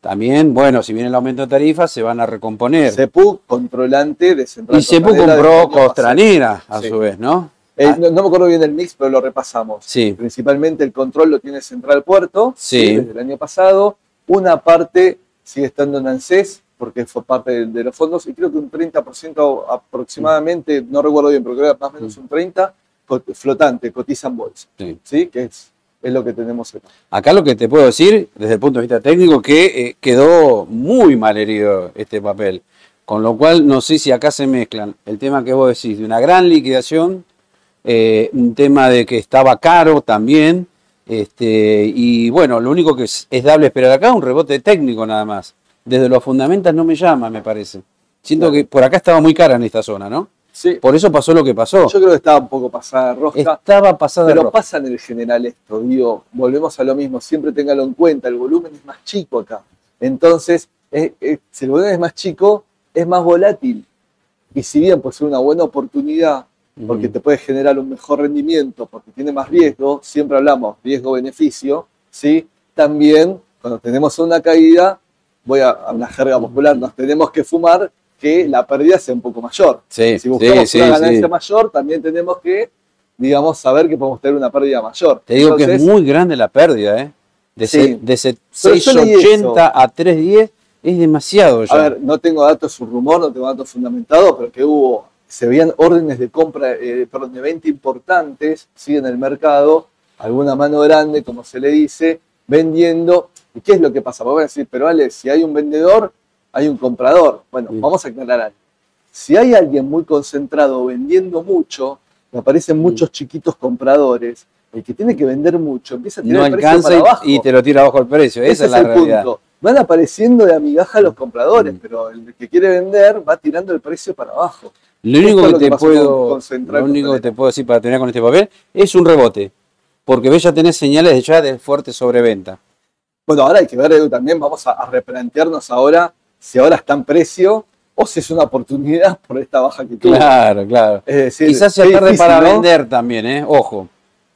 También, bueno, si viene el aumento de tarifas, se van a recomponer. CEPU, controlante de Central Y CEPU compró Costranera, a su vez, ¿no? Eh, ah. no, me acuerdo bien del mix, pero lo repasamos. Sí. Principalmente el control lo tiene Central Puerto, sí. desde el año pasado. Una parte sigue estando en ANSES, porque fue parte de, los fondos, y creo que un 30% aproximadamente, no recuerdo bien, pero creo que más o menos un 30%, flotante, cotizan bolsa. Sí. Que es, es lo que tenemos acá. Acá lo que te puedo decir, desde el punto de vista técnico, que eh, quedó muy mal herido este papel. Con lo cual, no sé si acá se mezclan el tema que vos decís de una gran liquidación eh, un tema de que estaba caro también. Este, y bueno, lo único que es, dable esperar acá un rebote técnico nada más. Desde los fundamentos no me llama, me parece. Siento que por acá estaba muy cara en esta zona, ¿no? Sí. Por eso pasó lo que pasó. Yo creo que estaba un poco pasada de rosca. Estaba pasada de Pero pasa en el general esto, digo, volvemos a lo mismo, siempre téngalo en cuenta, el volumen es más chico acá. Entonces, si el volumen es más chico, es más volátil. Y si bien puede ser una buena oportunidad porque te puede generar un mejor rendimiento, porque tiene más riesgo, siempre hablamos riesgo-beneficio, ¿sí? También cuando tenemos una caída, voy a hablar jerga popular, nos tenemos que fumar que la pérdida sea un poco mayor. si buscamos una ganancia mayor, también tenemos que, digamos, saber que podemos tener una pérdida mayor. Te digo que es muy grande la pérdida, ¿eh? De, de 680 a 310 es demasiado ya. A ver, no tengo datos su rumor, no tengo datos fundamentados, pero que hubo se veían órdenes de compra, eh, perdón, de venta importantes, ¿sí? en el mercado, alguna mano grande, como se le dice, vendiendo. ¿Y qué es lo que pasa? Vos a decir, pero Ale, si hay un vendedor, hay un comprador. Bueno, vamos a aclarar algo. Si hay alguien muy concentrado vendiendo mucho, aparecen muchos chiquitos compradores, el que tiene que vender mucho empieza a tirar el precio para abajo. y te lo tira abajo el precio. Esa es, la el punto. Van apareciendo de amigaja los compradores, pero el que quiere vender va tirando el precio para abajo. Lo único, que, te puedo, lo único que te puedo decir para tener con este papel es un rebote, porque ves ya tenés señales ya de fuerte sobreventa. Bueno, ahora hay que ver, Edu, también vamos a, replantearnos ahora si ahora está en precio o si es una oportunidad por esta baja que tuvo. Claro, claro. Quizás sea tarde para vender también, ¿eh? Ojo.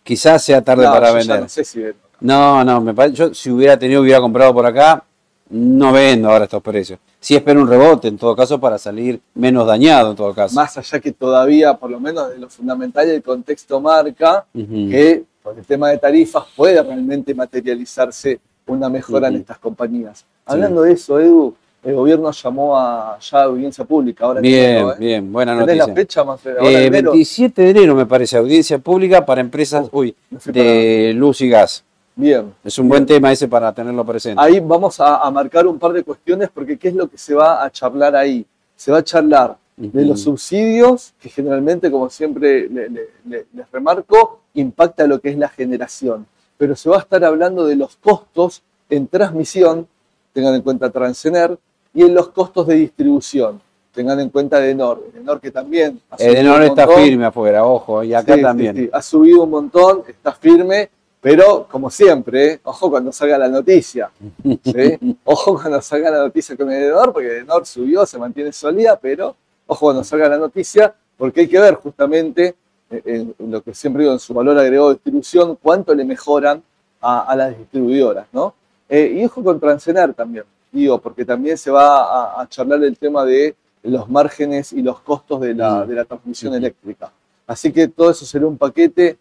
Quizás sea tarde para vender. no sé si No, no, me parece, yo si hubiera tenido, hubiera comprado por acá, no vendo ahora estos precios. Sí espero un rebote, en todo caso, para salir menos dañado, en todo caso. Más allá que todavía, por lo menos de lo fundamental, el contexto marca que por el tema de tarifas puede realmente materializarse una mejora en estas compañías. Hablando de eso, Edu, el gobierno llamó a ya audiencia pública. Ahora bien, ¿eh? bien, buena noticia. la fecha más? Eh, 27 de enero me parece, audiencia pública para empresas uy, de luz y gas. Bien. Es un buen tema ese para tenerlo presente. Ahí vamos a, marcar un par de cuestiones porque ¿qué es lo que se va a charlar ahí? Se va a charlar de los subsidios, que generalmente, como siempre les remarco, impacta lo que es la generación. Pero se va a estar hablando de los costos en transmisión, tengan en cuenta Transener, y en los costos de distribución. tengan en cuenta Edenor. Edenor que también... Edenor está firme afuera, ojo, y acá también. ha subido un montón, está firme, pero como siempre, ojo cuando salga la noticia. ojo cuando salga la noticia con Edenor, porque Edenor subió, se mantiene sólida, pero ojo cuando salga la noticia, porque hay que ver justamente en, lo que siempre digo en su valor agregado de distribución, cuánto le mejoran a, las distribuidoras, ¿no? Eh, y ojo con Transener también, digo, porque también se va a, charlar el tema de los márgenes y los costos de la, mm. transmisión eléctrica. Así que todo eso será un paquete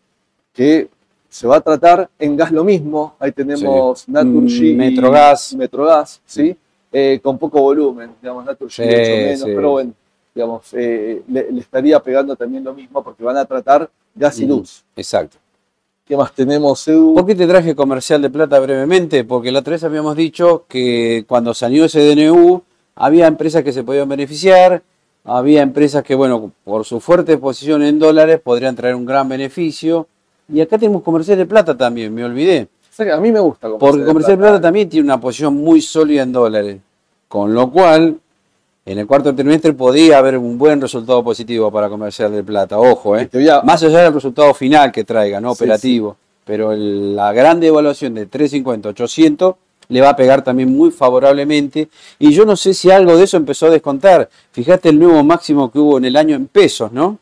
que se va a tratar en gas lo mismo. Ahí tenemos Naturgy, mm, Metrogas, Metrogas, ¿sí? Eh, con poco volumen, digamos, Naturgy mucho menos, pero bueno, digamos, eh, le, estaría pegando también lo mismo porque van a tratar gas y luz. Exacto. ¿Qué más tenemos, Edu? ¿Por qué te traje comercial de plata brevemente? Porque la otra vez habíamos dicho que cuando salió ese DNU había empresas que se podían beneficiar, había empresas que, bueno, por su fuerte posición en dólares podrían traer un gran beneficio. Y acá tenemos comercial de plata también, me olvidé. a mí me gusta comercial Porque comercial de plata también tiene una posición muy sólida en dólares. Con lo cual, en el cuarto trimestre podía haber un buen resultado positivo para Comercial de Plata. Ojo, ¿eh? más allá del resultado final que traiga, no operativo. Pero la gran devaluación de 350, 800 le va a pegar también muy favorablemente. Y yo no sé si algo de eso empezó a descontar. Fíjate el nuevo máximo que hubo en el año en pesos, ¿no?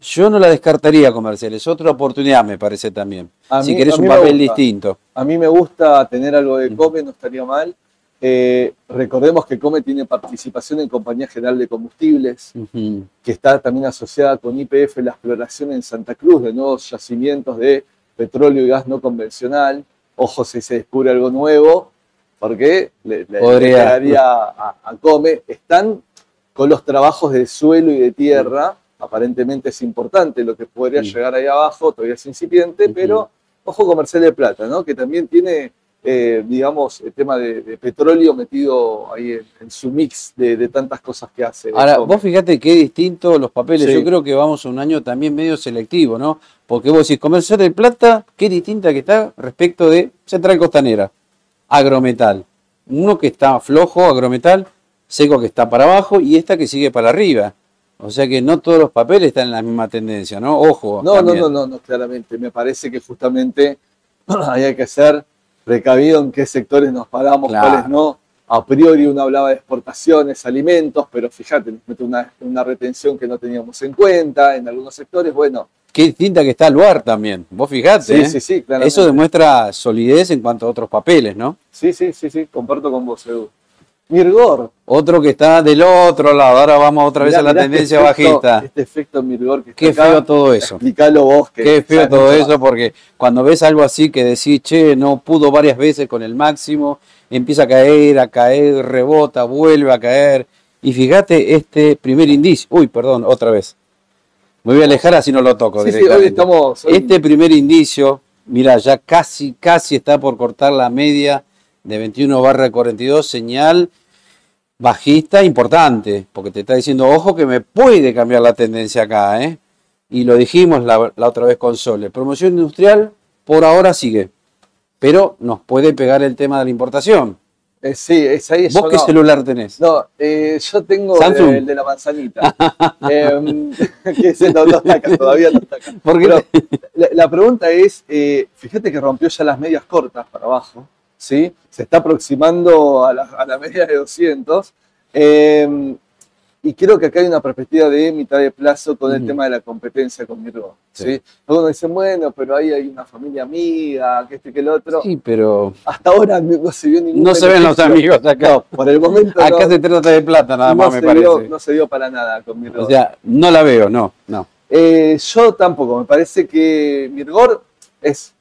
Yo no la descartaría comercial, es otra oportunidad me parece también. si querés un papel distinto. A mí me gusta tener algo de COME, no estaría mal. Eh, recordemos que COME tiene participación en Compañía General de Combustibles, que está también asociada con IPF la exploración en Santa Cruz de nuevos yacimientos de petróleo y gas no convencional. Ojo si se descubre algo nuevo, porque le, le, a, COME. Están con los trabajos de suelo y de tierra, aparentemente es importante lo que podría llegar ahí abajo, todavía es incipiente, pero ojo comercial de plata, ¿no? que también tiene eh, digamos, el tema de, petróleo metido ahí en, su mix de, tantas cosas que hace. Ahora, vos fíjate qué distinto los papeles. Yo creo que vamos a un año también medio selectivo, ¿no? Porque vos decís, comercial de plata, qué distinta que está respecto de Central Costanera, agrometal. Uno que está flojo, agrometal, seco que está para abajo y esta que sigue para arriba. O sea que no todos los papeles están en la misma tendencia, ¿no? Ojo. No, no, no, no, no, claramente. Me parece que justamente hay que hacer precavido en qué sectores nos paramos, cuáles no. A priori uno hablaba de exportaciones, alimentos, pero fíjate, nos mete una, retención que no teníamos en cuenta en algunos sectores. Bueno, Qué distinta que está el lugar también. Vos fijate. Sí, ¿eh? sí, sí, Eso demuestra solidez en cuanto a otros papeles, ¿no? Sí, sí, sí, sí. Comparto con vos, Edu. Mirgor. Otro que está del otro lado. Ahora vamos otra vez a la este tendencia bajista. Este efecto Mirgor que Qué feo todo eso. Explícalo vos. Que Qué feo todo eso porque cuando ves algo así que decís, che, no pudo varias veces con el máximo, empieza a caer, a caer, rebota, vuelve a caer. Y fíjate este primer indicio. Uy, perdón, otra vez. Me voy a alejar así no lo toco. Sí, sí, hoy estamos, Este primer indicio, mira, ya casi, casi está por cortar la media de 21 barra 42, señal bajista importante, porque te está diciendo, ojo que me puede cambiar la tendencia acá, ¿eh? Y lo dijimos la, otra vez con Sole. Promoción industrial por ahora sigue, pero nos puede pegar el tema de la importación. Eh, sí, es ahí. ¿Vos qué celular tenés? No, eh, yo tengo el de la manzanita. eh, que todavía no está acá. la, pregunta es, eh, fíjate que rompió ya las medias cortas para abajo. ¿Sí? se está aproximando a la, media de 200. Eh, y creo que acá hay una perspectiva de mitad de plazo con el tema de la competencia con Mirgo. ¿sí? Algunos dicen, bueno, pero ahí hay una familia amiga, que este que el otro. Sí, pero. Hasta ahora no se vio ningún. No se ven los amigos acá. por el momento. acá se trata de plata, nada más, me parece. no se dio para nada con Mirgo. O sea, no la veo, no, no. Eh, yo tampoco. Me parece que Mirgor es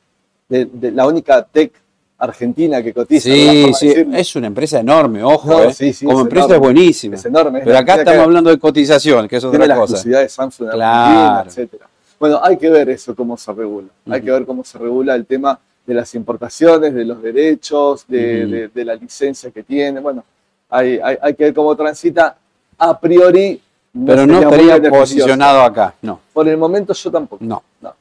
la única tech argentina que cotiza. Sí, sí, es una empresa enorme, ojo, eh. como empresa es buenísima. Es enorme. Pero acá estamos hablando de cotización, que es otra tiene cosa. de Samsung, claro. etcétera. Bueno, hay que ver eso, cómo se regula. Hay que ver cómo se regula el tema de las importaciones, de los derechos, de, la licencia que tiene. Bueno, hay, hay, que ver cómo transita. A priori, pero no estaría posicionado acá, no. Por el momento yo tampoco. No. no.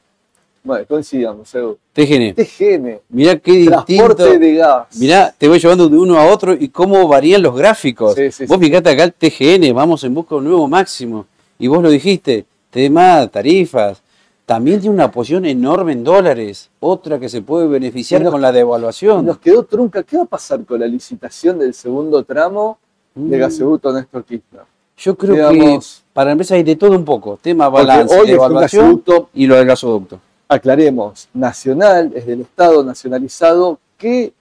Bueno, coincidamos, Edu. TGN. TGN. Mirá qué Transporte distinto. de gas. Mirá, te voy llevando de uno a otro y cómo varían los gráficos. Sí, sí, vos sí. fijate acá el TGN, vamos en busca de un nuevo máximo. Y vos lo dijiste, tema, tarifas. También tiene una posición enorme en dólares. Otra que se puede beneficiar nos- con la devaluación. Nos quedó trunca. ¿Qué va a pasar con la licitación del segundo tramo de Mm. gasoducto Néstor Kirchner? Yo creo digamos- que para la empresa hay de todo un poco. Tema balance, hoy devaluación y lo del gasoducto. Aclaremos, nacional, es del Estado nacionalizado, que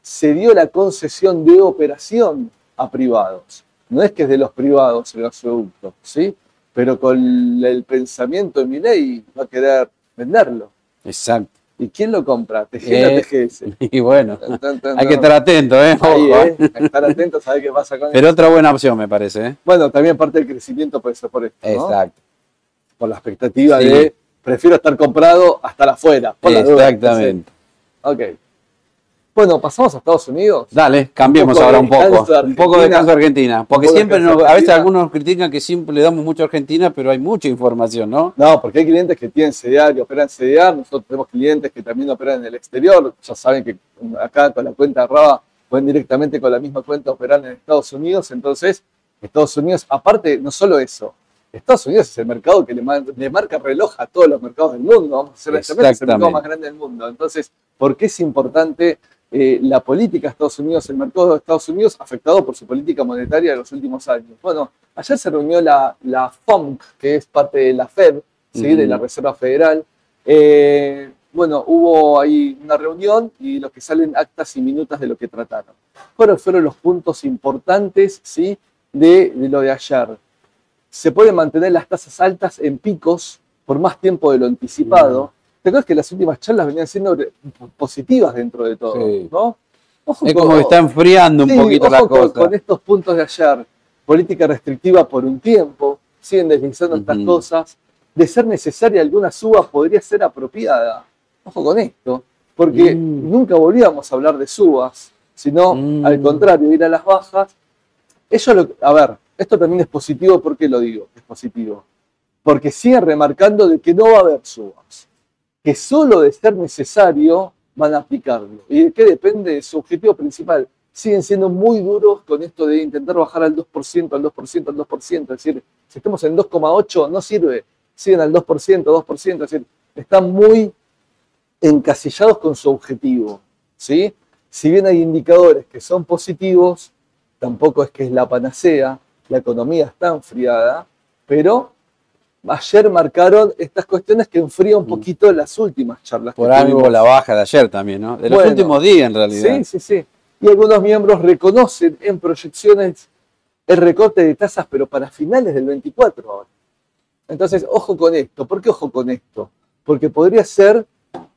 se dio la concesión de operación a privados. No es que es de los privados el gasoducto, ¿sí? Pero con el pensamiento de mi ley va a querer venderlo. Exacto. ¿Y quién lo compra? ¿TGN Eh, TGS? Y bueno, Tan, tan, tan, hay que estar atento, ¿eh? Ahí, ¿eh? Estar atentos a ver qué pasa con Pero otra buena opción, me parece, ¿eh? Bueno, también parte del crecimiento puede ser por esto, ¿no? Exacto. Por la expectativa Sí. de prefiero estar comprado hasta la afuera. por la duda. Exactamente. Ok. Bueno, pasamos a Estados Unidos. Dale, cambiemos ahora un poco. Un poco de de Argentina. Porque siempre, nos- a veces algunos critican que siempre le damos mucho a Argentina, pero hay mucha información, ¿no? No, porque hay clientes que tienen CDR y operan CDR. Nosotros tenemos clientes que también operan en el exterior. Ya saben que acá con la cuenta RABA pueden directamente con la misma cuenta operar en Estados Unidos. Entonces, Estados Unidos, aparte, no solo eso, Estados Unidos es el mercado que le, mar- le marca reloj a todos los mercados del mundo. Vamos a ser honestamente, es el mercado más grande del mundo. Entonces, ¿por qué es importante eh, la política de Estados Unidos, el mercado de Estados Unidos, afectado por su política monetaria de los últimos años? Bueno, ayer se reunió la, la FOMC, que es parte de la Fed, ¿sí? de la. Reserva Federal. Eh, bueno, hubo ahí una reunión y lo que salen actas y minutas de lo que trataron. ¿Cuáles fueron los puntos importantes ¿sí? de, de lo de ayer? Se pueden mantener las tasas altas en picos por más tiempo de lo anticipado. ¿Te acuerdas que las últimas charlas venían siendo positivas dentro de todo? Sí. ¿no? Ojo Es con- como que está enfriando un Sí, poquito la ojo con, cosa. con estos puntos de ayer. Política restrictiva por un tiempo, siguen deslizando estas cosas. De ser necesaria alguna suba, podría ser apropiada. Ojo con esto, porque Mm. nunca volvíamos a hablar de subas, sino Mm. al contrario, ir a las bajas. Ellos lo, a ver, esto también es positivo, ¿por qué lo digo? Es positivo. Porque siguen remarcando de que no va a haber subas, que solo de ser necesario van a aplicarlo. ¿Y de qué depende de su objetivo principal? Siguen siendo muy duros con esto de intentar bajar al 2%, al 2%, al 2%. Es decir, si estamos en 2,8 no sirve, siguen al 2%, 2%. Es decir, están muy encasillados con su objetivo. ¿sí? Si bien hay indicadores que son positivos, tampoco es que es la panacea, la economía está enfriada, pero ayer marcaron estas cuestiones que enfrían un poquito las últimas charlas. que Por algo tuvimos. la baja de ayer también, ¿no? De los Bueno, últimos días, en realidad. Sí, sí, sí. Y algunos miembros reconocen en proyecciones el recorte de tasas, pero para finales del 24 ahora. Entonces, ojo con esto. ¿Por qué ojo con esto? Porque podría ser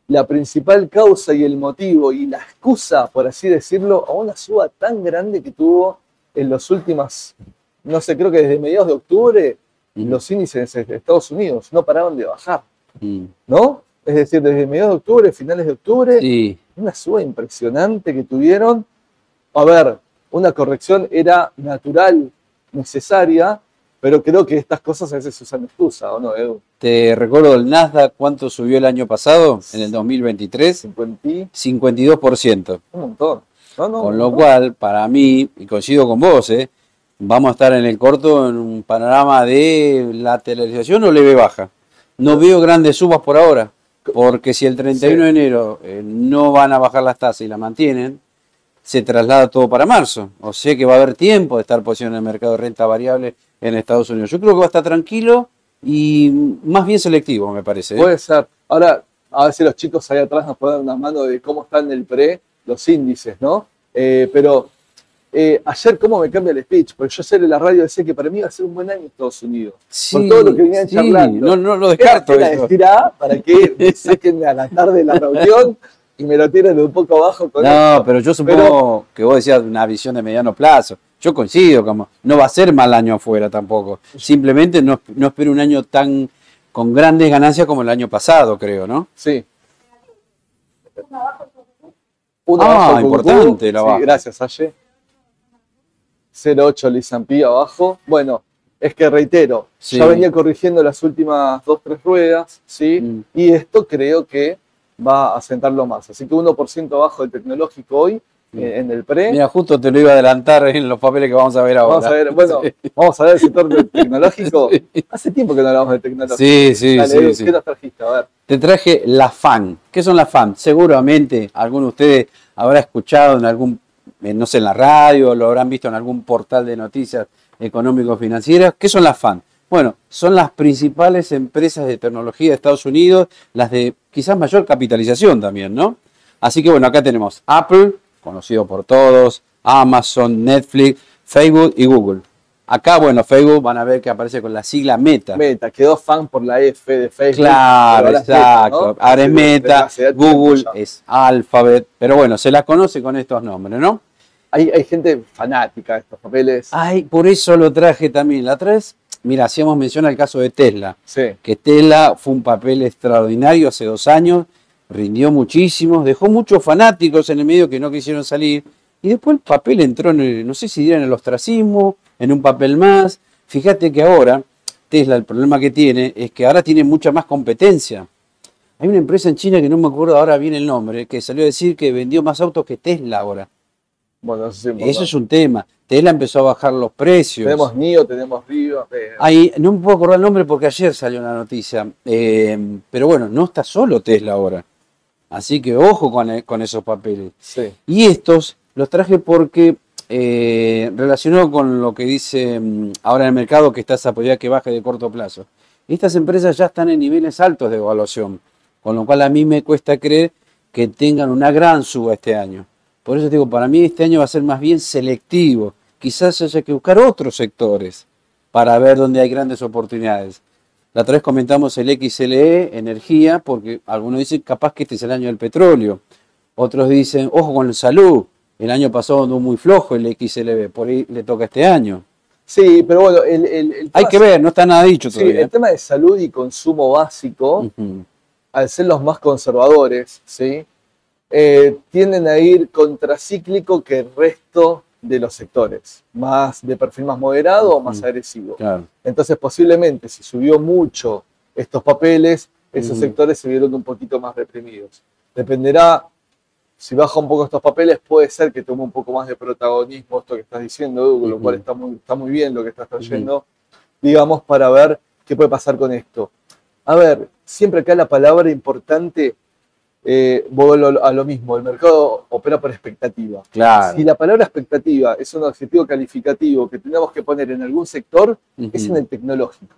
la principal causa y el motivo y la excusa, por así decirlo, a una suba tan grande que tuvo en los últimos, no sé, creo que desde mediados de octubre, Ujú. los índices de Estados Unidos no paraban de bajar, Mm. ¿no? Es decir, desde mediados de octubre, finales de octubre, Sí, una suba impresionante que tuvieron. A ver, una corrección era natural, necesaria, pero creo que estas cosas a veces se usan excusa, ¿o no, Edu? te recuerdo el Nasdaq, ¿cuánto subió el año pasado, en el 2023? 50 y 52%. un montón. No, no, Con no. lo cual, para mí, y coincido con vos, ¿eh? Vamos a estar en el corto en un panorama de lateralización o leve baja. No veo grandes subas por ahora, porque si el 31 de enero eh, no van a bajar las tasas y la mantienen, se traslada todo para marzo. O sea que va a haber tiempo de estar posicionado en el mercado de renta variable en Estados Unidos. Yo creo que va a estar tranquilo y más bien selectivo, me parece. ¿eh? Puede ser. Ahora, a ver si los chicos ahí atrás nos pueden dar una mano de cómo están el pre, los índices, ¿no? Eh, pero eh, ayer, ¿cómo me cambia el speech? Porque yo ayer en la radio decía que para mí iba a ser un buen año Estados Unidos. por todo lo que venían sí, charlando. No, no lo descarto. era eso. para que me saquen a la tarde la reunión y me lo tiren de un poco abajo con No, esto. pero yo supongo que vos decías una visión de mediano plazo. Yo coincido, como no va a ser mal año afuera tampoco. Simplemente no, no espero un año tan con grandes ganancias como el año pasado, creo, ¿no? Sí. Uno Ah, importante la Sí, baja. gracias, Aye. 08 Lisampi abajo. Bueno, es que reitero, ya venía corrigiendo las últimas dos, tres ruedas, ¿sí? Mm. Y esto creo que va a sentarlo más. Así que 1% abajo del tecnológico hoy eh, en el pre. Mira, justo te lo iba a adelantar en los papeles que vamos a ver ahora. Vamos a ver, bueno, vamos a ver el sector tecnológico. Hace tiempo que no hablamos de tecnología. Sí, sí, sí, ¿Qué nos trajiste? A ver. Te traje la FAN. ¿Qué son las FAN? Seguramente alguno de ustedes habrá escuchado en algún, no sé, en la radio, lo habrán visto en algún portal de noticias económico-financieras. ¿Qué son las FAN? Bueno, son las principales empresas de tecnología de Estados Unidos, las de quizás mayor capitalización también, ¿no? Así que bueno, acá tenemos Apple, conocido por todos, Amazon, Netflix, Facebook y Google. Acá, bueno, Facebook van a ver que aparece con la sigla Meta. Meta, quedó fan por la F de Facebook. Claro, exacto. Ahora es Meta, Google es Alphabet, pero bueno, se la conoce con estos nombres, ¿no? Hay, hay gente fanática de estos papeles. Ay, por eso lo traje también. La tres, mira, hacíamos mención al caso de Tesla. Sí. Que Tesla fue un papel extraordinario hace dos años rindió muchísimo, dejó muchos fanáticos en el medio que no quisieron salir, y después el papel entró en el, no sé si en el ostracismo, en un papel más. Fíjate que ahora Tesla, el problema que tiene es que ahora tiene mucha más competencia. Hay una empresa en China que no me acuerdo ahora bien el nombre, que salió a decir que vendió más autos que Tesla ahora. Bueno, eso, eso es un tema. Tesla empezó a bajar los precios. Tenemos NIO, tenemos Rio. Eh. Ahí, no me puedo acordar el nombre porque ayer salió una noticia. Eh, pero bueno, no está solo Tesla ahora. Así que ojo con, e, esos papeles. Y estos los traje porque eh, relacionado con lo que dice mm, ahora en el mercado que está esa posibilidad que baje de corto plazo. Estas empresas ya están en niveles altos de evaluación, con lo cual a mí me cuesta creer que tengan una gran suba este año. Por eso digo, para mí este año va a ser más bien selectivo. Quizás haya que buscar otros sectores para ver dónde hay grandes oportunidades. La otra vez comentamos el XLE, energía, porque algunos dicen capaz que este es el año del petróleo. Otros dicen, ojo con la salud, el año pasado andó muy flojo el XLB, por ahí le toca este año. Sí, pero bueno, el, hay que ver, no está nada dicho todavía. Sí, el tema de salud y consumo básico, al ser los más conservadores, ¿sí? Eh, tienden a ir contracíclico que el resto de los sectores, más de perfil más moderado o más agresivo. Entonces, posiblemente, si subió mucho estos papeles, esos sectores se vieron un poquito más reprimidos. Dependerá, si baja un poco estos papeles, puede ser que tome un poco más de protagonismo esto que estás diciendo, con lo cual está muy, está muy bien lo que estás trayendo, digamos, para ver qué puede pasar con esto. A ver, siempre acá la palabra importante eh, vuelvo a lo mismo, el mercado opera por expectativa. Si la palabra expectativa es un objetivo calificativo que tenemos que poner en algún sector, es en el tecnológico.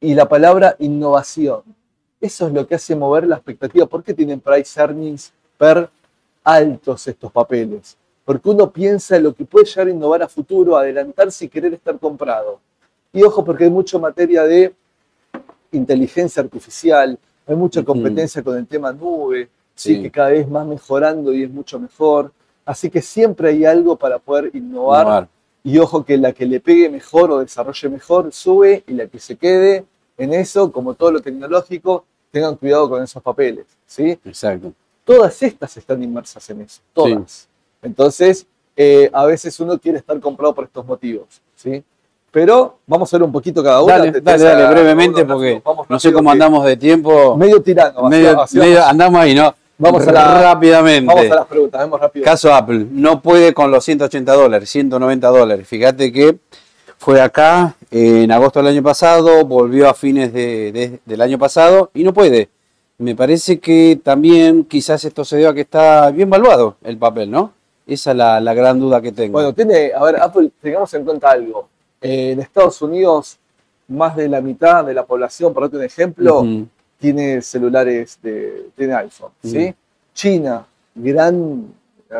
Y la palabra innovación. Eso es lo que hace mover la expectativa. ¿Por qué tienen price earnings per altos estos papeles? Porque uno piensa en lo que puede llegar a innovar a futuro, adelantarse y querer estar comprado. Y ojo, porque hay mucha materia de inteligencia artificial, hay mucha competencia con el tema nube, sí. que cada vez más mejorando y es mucho mejor. Así que siempre hay algo para poder innovar. Y ojo que la que le pegue mejor o desarrolle mejor sube y la que se quede en eso, como todo lo tecnológico, tengan cuidado con esos papeles. ¿sí? Exacto. Todas estas están inmersas en eso, todas. Entonces, eh, a veces uno quiere estar comprado por estos motivos. ¿sí? Pero vamos a ver un poquito cada uno. Dale, dale, dale, brevemente, porque no sé cómo andamos de tiempo. Medio tirando. Medio, andamos ahí, ¿no? Vamos a rápidamente. Vamos a las preguntas, vamos rápido. Caso Apple, no puede con los 180 dólares, 190 dólares. Fíjate que fue acá en agosto del año pasado, volvió a fines del año pasado y no puede. Me parece que también quizás esto se debe a que está bien valuado el papel, ¿no? Esa es la, la gran duda que tengo. Bueno, tiene, a ver, Apple, tengamos en cuenta algo en Estados Unidos, más de la mitad de la población, por otro ejemplo, tiene celulares, de, tiene iPhone. ¿sí? China, gran,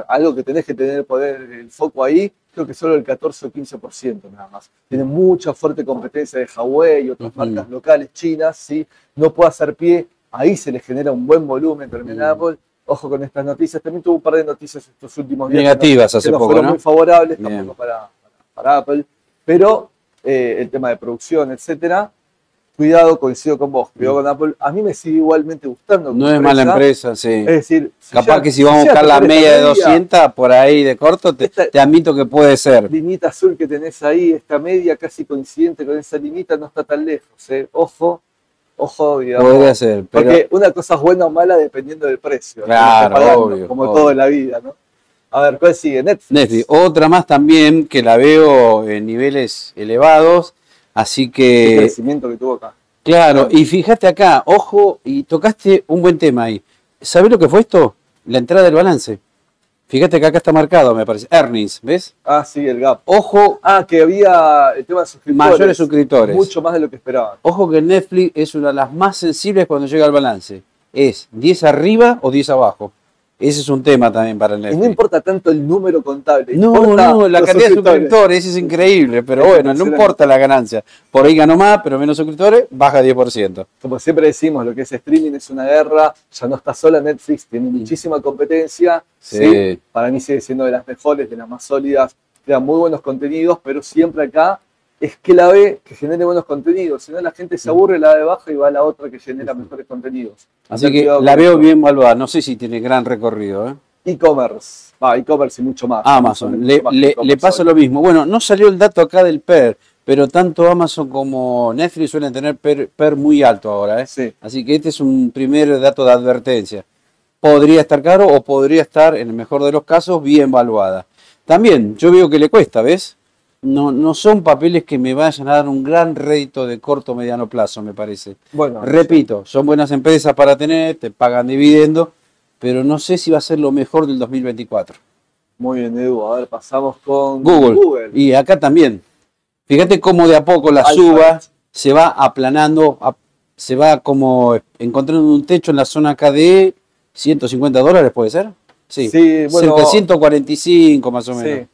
algo que tenés que tener poder, el foco ahí, creo que solo el 14 o 15% nada más. Tiene mucha fuerte competencia de Huawei y otras marcas locales chinas, ¿sí? no puede hacer pie, ahí se le genera un buen volumen también Apple. Ojo con estas noticias, también tuvo un par de noticias estos últimos días. Negativas hace no poco, fueron muy favorables tampoco para, para Apple pero eh, el tema de producción, etcétera. cuidado, coincido con vos, cuidado con Apple. A mí me sigue igualmente gustando. No es mala empresa, sí. Es decir, capaz que si vamos a buscar la media de 200 por ahí de corto, te, admito que puede ser. Limita azul que tenés ahí, esta media casi coincidente con esa limita, no está tan lejos. ¿eh? Ojo, ojo, digamos. Podría ser. Porque una cosa es buena o mala dependiendo del precio. Claro, obvio. Como todo en la vida, ¿no? A ver, ¿cuál sigue? Netflix. Netflix. Otra más también que la veo en niveles elevados, así que... El crecimiento que tuvo acá. Claro, y fíjate acá, ojo, y tocaste un buen tema ahí. ¿Sabés lo que fue esto? La entrada del balance. Fíjate que acá está marcado, me parece. Earnings, ¿ves? Ah, sí, el gap. Ojo. Ah, que había el tema de suscriptores. Mayores suscriptores. Mucho más de lo que esperaban. Ojo que Netflix es una de las más sensibles cuando llega al balance. Es 10 arriba o 10 abajo. Ese es un tema también para el Netflix. Y no importa tanto el número contable. No, no, la cantidad de suscriptores es increíble, pero bueno, no importa la ganancia. Por ahí ganó más, pero menos suscriptores, baja 10%. Como siempre decimos, lo que es streaming es una guerra, ya no está sola Netflix, tiene muchísima competencia. Sí. Para mí sigue siendo de las mejores, de las más sólidas, crea muy buenos contenidos, pero siempre acá es que la ve que genere buenos contenidos. Si no, la gente se aburre, la de baja y va a la otra que genera mejores contenidos. Así que la veo bien valuada. No sé si tiene gran recorrido. ¿eh? E-commerce, va, e-commerce y mucho más. Amazon, le, le, pasa lo mismo. Bueno, no salió el dato acá del PER, pero tanto Amazon como Netflix suelen tener PER, muy alto ahora. ¿eh? Sí. Así que este es un primer dato de advertencia. Podría estar caro o podría estar, en el mejor de los casos, bien valuada. También, yo veo que le cuesta, ¿ves? No, no son papeles que me vayan a dar un gran rédito de corto o mediano plazo, me parece. Bueno, Repito, son buenas empresas para tener, te pagan dividendo, pero no sé si va a ser lo mejor del 2024. Muy bien, Edu. A ver, pasamos con Google. Y acá también. Fíjate cómo de a poco la suba se va aplanando, se va como encontrando un techo en la zona acá de 150 dólares, ¿puede ser? Sí, sí bueno, 145 más o menos. Sí.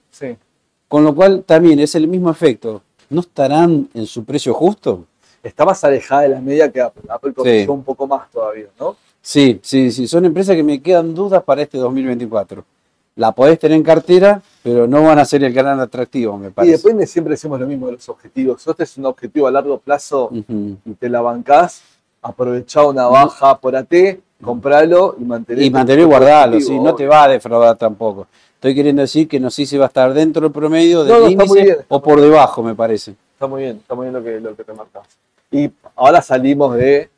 Con lo cual también es el mismo efecto. ¿No estarán en su precio justo? Está más alejada de la media que Apple. Apple cotizó un poco más todavía, ¿no? Sí, sí, sí. Son empresas que me quedan dudas para este 2024. La podés tener en cartera, pero no van a ser el gran atractivo, me parece. Y depende, siempre decimos lo mismo de los objetivos. Si este es un objetivo a largo plazo y te la bancás, aprovechá una baja por AT, compralo y mantener. Y mantener y guardarlo, sí, no te va a defraudar tampoco. Estoy queriendo decir que no sé si va a estar dentro del promedio del índice o por debajo, me parece. Está muy bien, está muy bien lo que, lo que te marcas. Y ahora salimos de...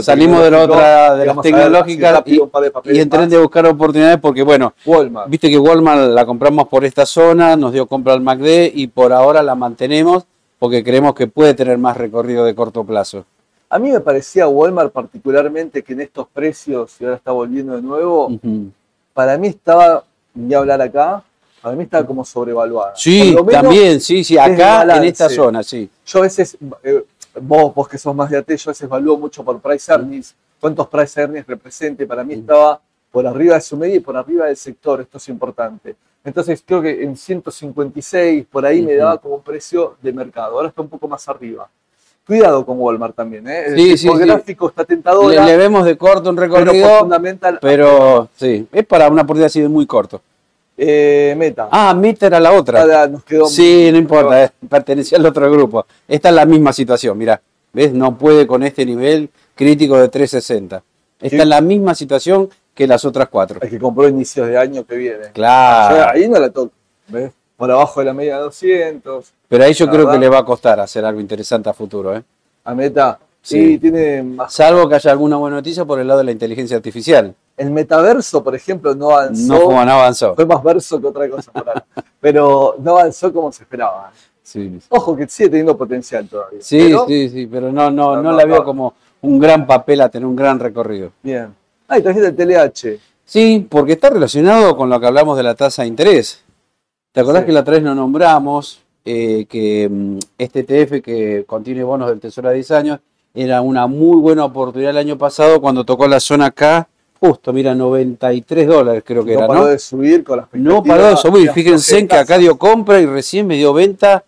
Salimos de la otra, de las tecnológicas y, y entré a buscar oportunidades porque, bueno, Walmart. viste que Walmart la compramos por esta zona, nos dio compra al MACD y por ahora la mantenemos porque creemos que puede tener más recorrido de corto plazo. A mí me parecía Walmart particularmente que en estos precios, y ahora está volviendo de nuevo, para mí estaba ni hablar acá, para mí está como sobrevaluada. Sí, también, sí, sí, acá en esta zona, sí. Yo a veces, eh, vos, vos que sos más de AT, yo a veces evalúo mucho por price earnings, cuántos price earnings represente, para mí estaba por arriba de su media y por arriba del sector, esto es importante. Entonces creo que en 156, por ahí me daba como un precio de mercado, ahora está un poco más arriba. Cuidado con Walmart también, ¿eh? El sí, gráfico está tentador. Le, vemos de corto un recorrido, pero, fundamental, pero sí, es para una oportunidad así de muy corto. Eh, meta. Ah, Meta era la otra. nos quedó sí, no importa, eh, pertenecía al otro grupo. Esta es la misma situación, mira. ¿Ves? No puede con este nivel crítico de 360. Está en la misma situación que las otras cuatro. Es que compró inicios de año que viene. Claro. ahí no la toca. ¿Ves? Por abajo de la media de 200. Pero ahí yo creo que le va a costar hacer algo interesante a futuro. ¿eh? A Meta, sí, tiene más. Salvo que haya alguna buena noticia por el lado de la inteligencia artificial. El metaverso, por ejemplo, no avanzó. No, fue, no avanzó. Fue más verso que otra cosa. pero no avanzó como se esperaba. Sí. Ojo que sigue teniendo potencial todavía. Sí, sí, sí, pero no, no, no, la veo como un gran papel a tener un gran recorrido. Bien. Ah, y trajiste el TLH. Sí, porque está relacionado con lo que hablamos de la tasa de interés. ¿Te acordás que la otra vez nos nombramos eh, que mm, este TF que contiene bonos del Tesoro a 10 años era una muy buena oportunidad el año pasado cuando tocó la zona acá, justo, mira, 93 dólares creo que era, ¿no? paró de subir con las No paró de subir, fíjense en que acá dio compra y recién me dio venta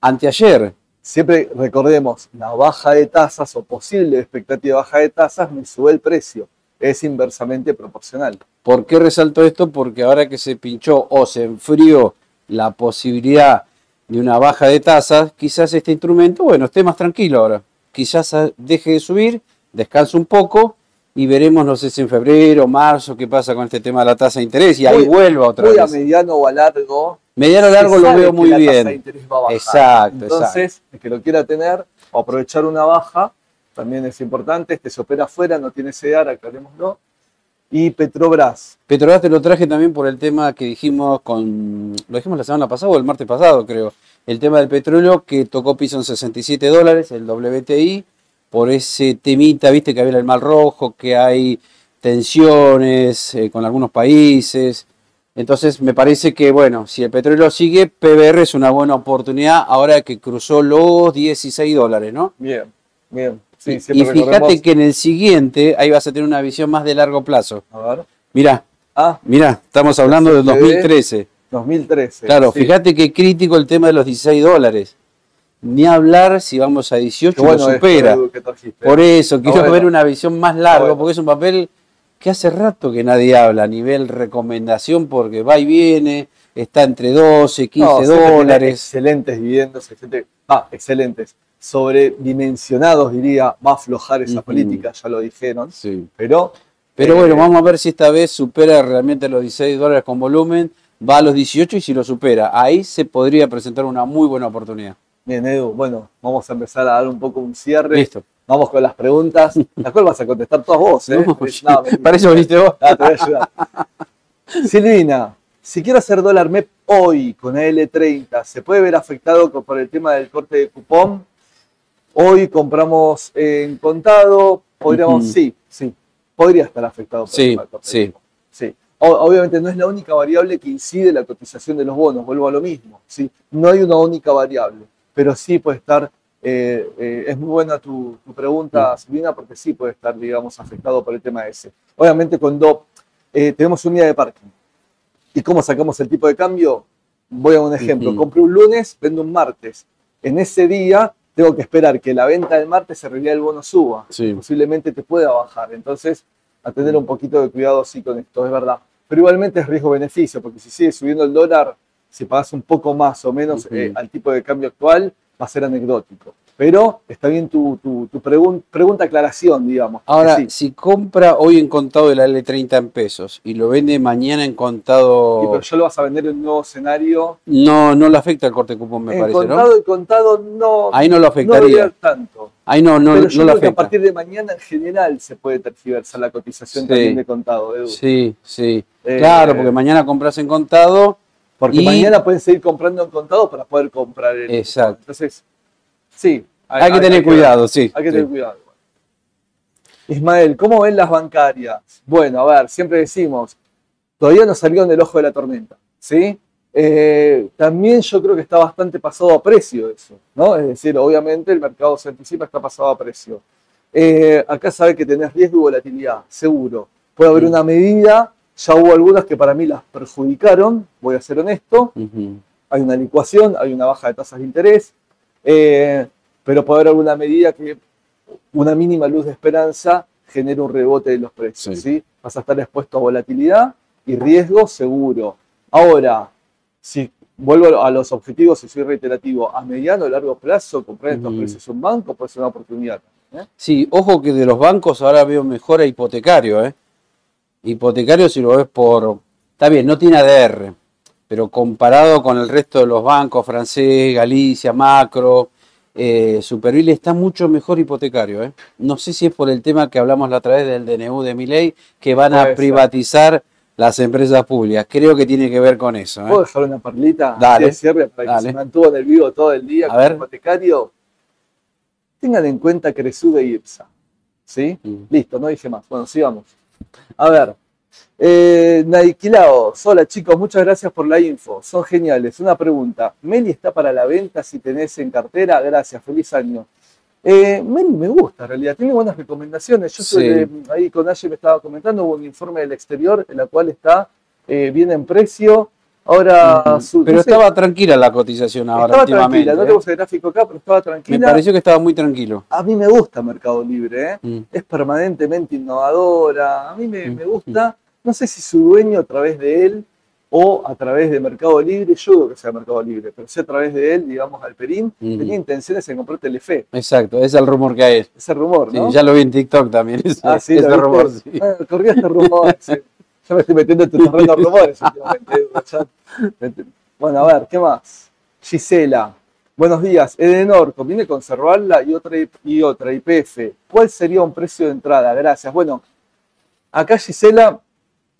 anteayer. Siempre recordemos, la baja de tasas o posible expectativa de baja de tasas me sube el precio es inversamente proporcional. ¿Por qué resalto esto? Porque ahora que se pinchó o se enfrió la posibilidad de una baja de tasas, quizás este instrumento, bueno, esté más tranquilo ahora. quizás deje de subir, descanse un poco y veremos, no sé si en febrero, marzo, qué pasa con este tema de la tasa de interés y ahí vuelva otra vez. a mediano o a largo. Mediano o largo lo veo muy bien. Tasa de interés va a bajar. Exacto, Entonces, el que lo quiera tener o aprovechar una baja, también es importante. Este se opera afuera, no tiene CEDAR, aclarémoslo. Y Petrobras. Petrobras te lo traje también por el tema que dijimos con. Lo dijimos la semana pasada o el martes pasado, creo. El tema del petróleo que tocó piso en 67 dólares, el WTI por ese temita, viste que había el mal rojo, que hay tensiones eh, con algunos países. Entonces me parece que, bueno, si el petróleo sigue, PBR es una buena oportunidad ahora que cruzó los 16 dólares, ¿no? Bien, bien. Sí, y fíjate que en el siguiente, ahí vas a tener una visión más de largo plazo. A ver. Mirá, ah, mirá, estamos hablando del 2013. 2013. Claro, fíjate qué crítico el tema de los 16 dólares. Ni hablar si vamos a 18 lo supera. Por eso, quiero ver una visión más larga, porque es un papel que hace rato que nadie habla a nivel recomendación, porque va y viene, está entre 12, 15 dólares. Excelentes dividendos, ah, excelentes. Sobredimensionados, diría, va a aflojar esa política, ya lo dijeron. Sí. Pero, pero bueno, eh, vamos a ver si esta vez supera realmente los 16 dólares con volumen, va a los 18 y si lo supera, ahí se podría presentar una muy buena oportunidad. Bien, Edu, bueno, vamos a empezar a dar un poco un cierre. Listo. Vamos con las preguntas, las cuales vas a contestar todas vos, ¿eh? para eso viniste vos. Ah, te voy a ayudar. Silvina, si quiero hacer dólar MEP hoy con L30, ¿se puede ver afectado por el tema del corte de cupón? Hoy compramos en contado, podríamos, sí, sí, podría estar afectado por sí, el corte sí. Sí. Obviamente no es la única variable que incide en la cotización de los bonos, vuelvo a lo mismo, ¿sí? No hay una única variable pero sí puede estar, eh, eh, es muy buena tu, pregunta, Silvina, porque sí puede estar, digamos, afectado por el tema ese. Obviamente cuando eh, tenemos unidad de parking, ¿y cómo sacamos el tipo de cambio? Voy a un ejemplo, compro un lunes, vendo un martes. En ese día tengo que esperar que la venta del martes se realidad el bono suba. Posiblemente te pueda bajar. Entonces, a tener un poquito de cuidado sí con esto, es verdad. Pero igualmente es riesgo-beneficio, porque si sigue subiendo el dólar, si pagas un poco más o menos eh, al tipo de cambio actual, va a ser anecdótico. Pero está bien tu, tu, pregunta aclaración, digamos. Ahora, si compra hoy en contado de la L30 en pesos y lo vende mañana en contado. ¿Y pero ya lo vas a vender en un nuevo escenario. No, no le afecta el corte de cupón, me en parece. Contado y contado no. Ahí no lo afectaría. No tanto. Ahí no, no, pero yo creo Que a partir de mañana en general se puede tergiversar la cotización también de contado, Edu. Sí, sí. Eh, claro, porque mañana compras en contado porque mañana pueden seguir comprando en contado para poder comprar el. Exacto. Entonces, sí. Hay, que tener cuidado, sí. Hay que tener cuidado. Ismael, ¿cómo ven las bancarias? Bueno, a ver, siempre decimos, todavía no salieron del ojo de la tormenta, ¿sí? Eh, también yo creo que está bastante pasado a precio eso, ¿no? Es decir, obviamente el mercado se anticipa, está pasado a precio. Eh, acá sabe que tenés riesgo y volatilidad, seguro. Puede haber una medida ya hubo algunas que para mí las perjudicaron, voy a ser honesto. Hay una licuación, hay una baja de tasas de interés, eh, pero puede haber alguna medida que una mínima luz de esperanza genere un rebote de los precios. Sí. Vas a estar expuesto a volatilidad y riesgo seguro. Ahora, si vuelvo a los objetivos y soy reiterativo, a mediano o largo plazo, comprar estos precios en un banco puede ser una oportunidad. ¿eh? Sí, ojo que de los bancos ahora veo mejor a hipotecario, ¿eh? hipotecario si lo ves por... Está bien, no tiene ADR, pero comparado con el resto de los bancos, francés, Galicia, Macro, eh, Superville, está mucho mejor hipotecario. ¿eh? No sé si es por el tema que hablamos la otra vez del DNU de Miley, que van a privatizar las empresas públicas. Creo que tiene que ver con eso. ¿eh? ¿Puedo dejar una perlita? Dale. Cierre para que se mantuvo en el vivo todo el día a hipotecario. Tengan en cuenta Cresude y IPSA. ¿Sí? Mm. Listo, no dije más. Bueno, sigamos. A ver, eh, Naiquilao, hola chicos, muchas gracias por la info, son geniales. Una pregunta, ¿Meli está para la venta si tenés en cartera? Gracias, feliz año. Eh, Meli me gusta en realidad, tiene buenas recomendaciones. Yo soy, ahí con Aye me estaba comentando, hubo un informe del exterior en el cual está eh, bien en precio. Ahora, pero estaba tranquila la cotización ahora estaba Tranquila, no ¿eh? tenemos el gráfico acá, pero estaba tranquila. Me pareció que estaba muy tranquilo. A mí me gusta Mercado Libre, ¿eh? mm. es permanentemente innovadora, a mí me, mm, gusta. Mm. No sé si su dueño a través de él o a través de Mercado Libre, yo dudo que sea Mercado Libre, pero si a través de él, digamos, Alperín, tenía intenciones de comprar Telefe. Exacto, es el rumor que hay. Ese rumor, ¿no? Sí, ya lo vi en TikTok también. Ese, ah, sí, ese rumor. Sí. Ah, corría este rumor. Yo me estoy metiendo en tu terreno de rumores últimamente. bueno, a ver, ¿qué más? Gisela, buenos días. Edenor, ¿conviene conservarla y otra, y otra IPF? ¿Cuál sería un precio de entrada? Gracias. Bueno, acá Gisela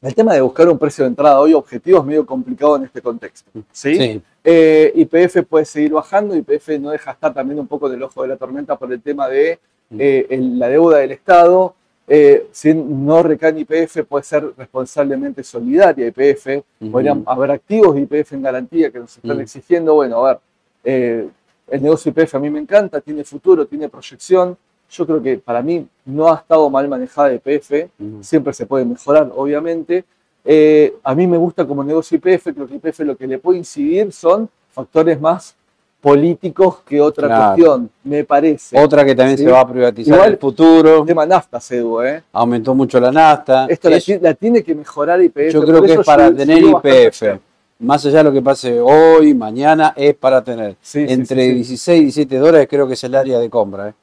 el tema de buscar un precio de entrada hoy objetivo es medio complicado en este contexto. ¿sí? Eh, YPF puede seguir bajando, YPF no deja estar también un poco en el ojo de la tormenta por el tema de eh, la deuda del Estado. Eh, si no recae en YPF, puede ser responsablemente solidaria YPF. Podrían haber activos de YPF en garantía que nos están exigiendo. Bueno, a ver, el negocio YPF a mí me encanta, tiene futuro, tiene proyección yo creo que para mí no ha estado mal manejada IPF, siempre se puede mejorar, obviamente. Eh, a mí me gusta como negocio IPF, creo que IPF lo que le puede incidir son factores más políticos que otra cuestión, me parece. Otra que también se va a privatizar en el futuro. El tema nafta, Cedu, ¿eh? Aumentó mucho la nafta. Esto la, tiene que mejorar IPF. Yo creo que es para tener IPF. Más allá de lo que pase hoy, mañana, es para tener. Entre 16 y 17 dólares creo que es el área de compra. ¿eh?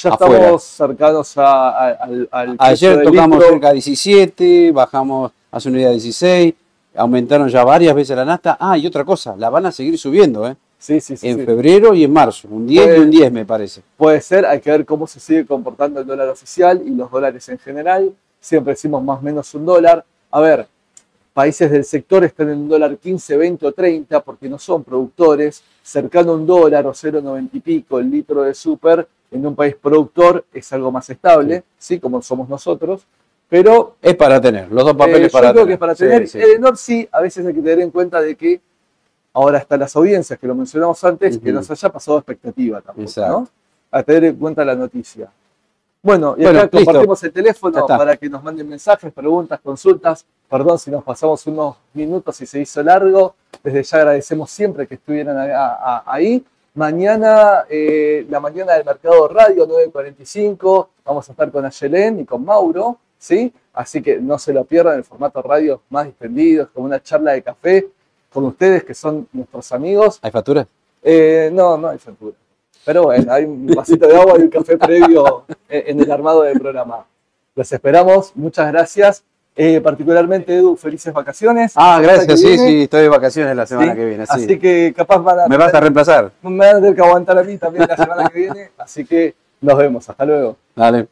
Ya estamos cercanos al, al Ayer tocamos cerca de 17, bajamos hace una día 16, aumentaron ya varias veces la nasta. Ah, y otra cosa, la van a seguir subiendo, ¿eh? Sí, sí, sí. En febrero y en marzo, un 10 y un 10 me parece. Puede ser, hay que ver cómo se sigue comportando el dólar oficial y los dólares en general. Siempre decimos más o menos un dólar. A ver, países del sector están en un dólar 15, 20 o 30 porque no son productores. Cercano a un dólar o 0,90 y pico el litro de súper en un país productor es algo más estable, sí, como somos nosotros, pero... Es para tener, los dos papeles eh, para yo creo que es para tener. Sí, Edenor sí, a veces hay que tener en cuenta de que ahora están las audiencias, que lo mencionamos antes, que nos haya pasado expectativa tampoco, ¿no? A tener en cuenta la noticia. Bueno, y acá compartimos el teléfono para que nos manden mensajes, preguntas, consultas. Perdón si nos pasamos unos minutos y se hizo largo. Desde ya agradecemos siempre que estuvieran ahí. Mañana, eh, la mañana del Mercado Radio, 9.45, vamos a estar con Ayelén y con Mauro, ¿sí? Así que no se lo pierdan, el formato radio más distendido, es como una charla de café con ustedes que son nuestros amigos. ¿Hay factura? Eh, no, no hay factura. Pero bueno, hay un vasito de agua y un café previo en el armado del programa. Los esperamos, muchas gracias. Eh, particularmente, Edu, felices vacaciones. Ah, gracias, sí, sí, estoy de vacaciones la semana que viene. Así que capaz van a. ¿Me vas a reemplazar? Me van a tener que aguantar a mí también la semana que viene, así que nos vemos. Hasta luego. Dale.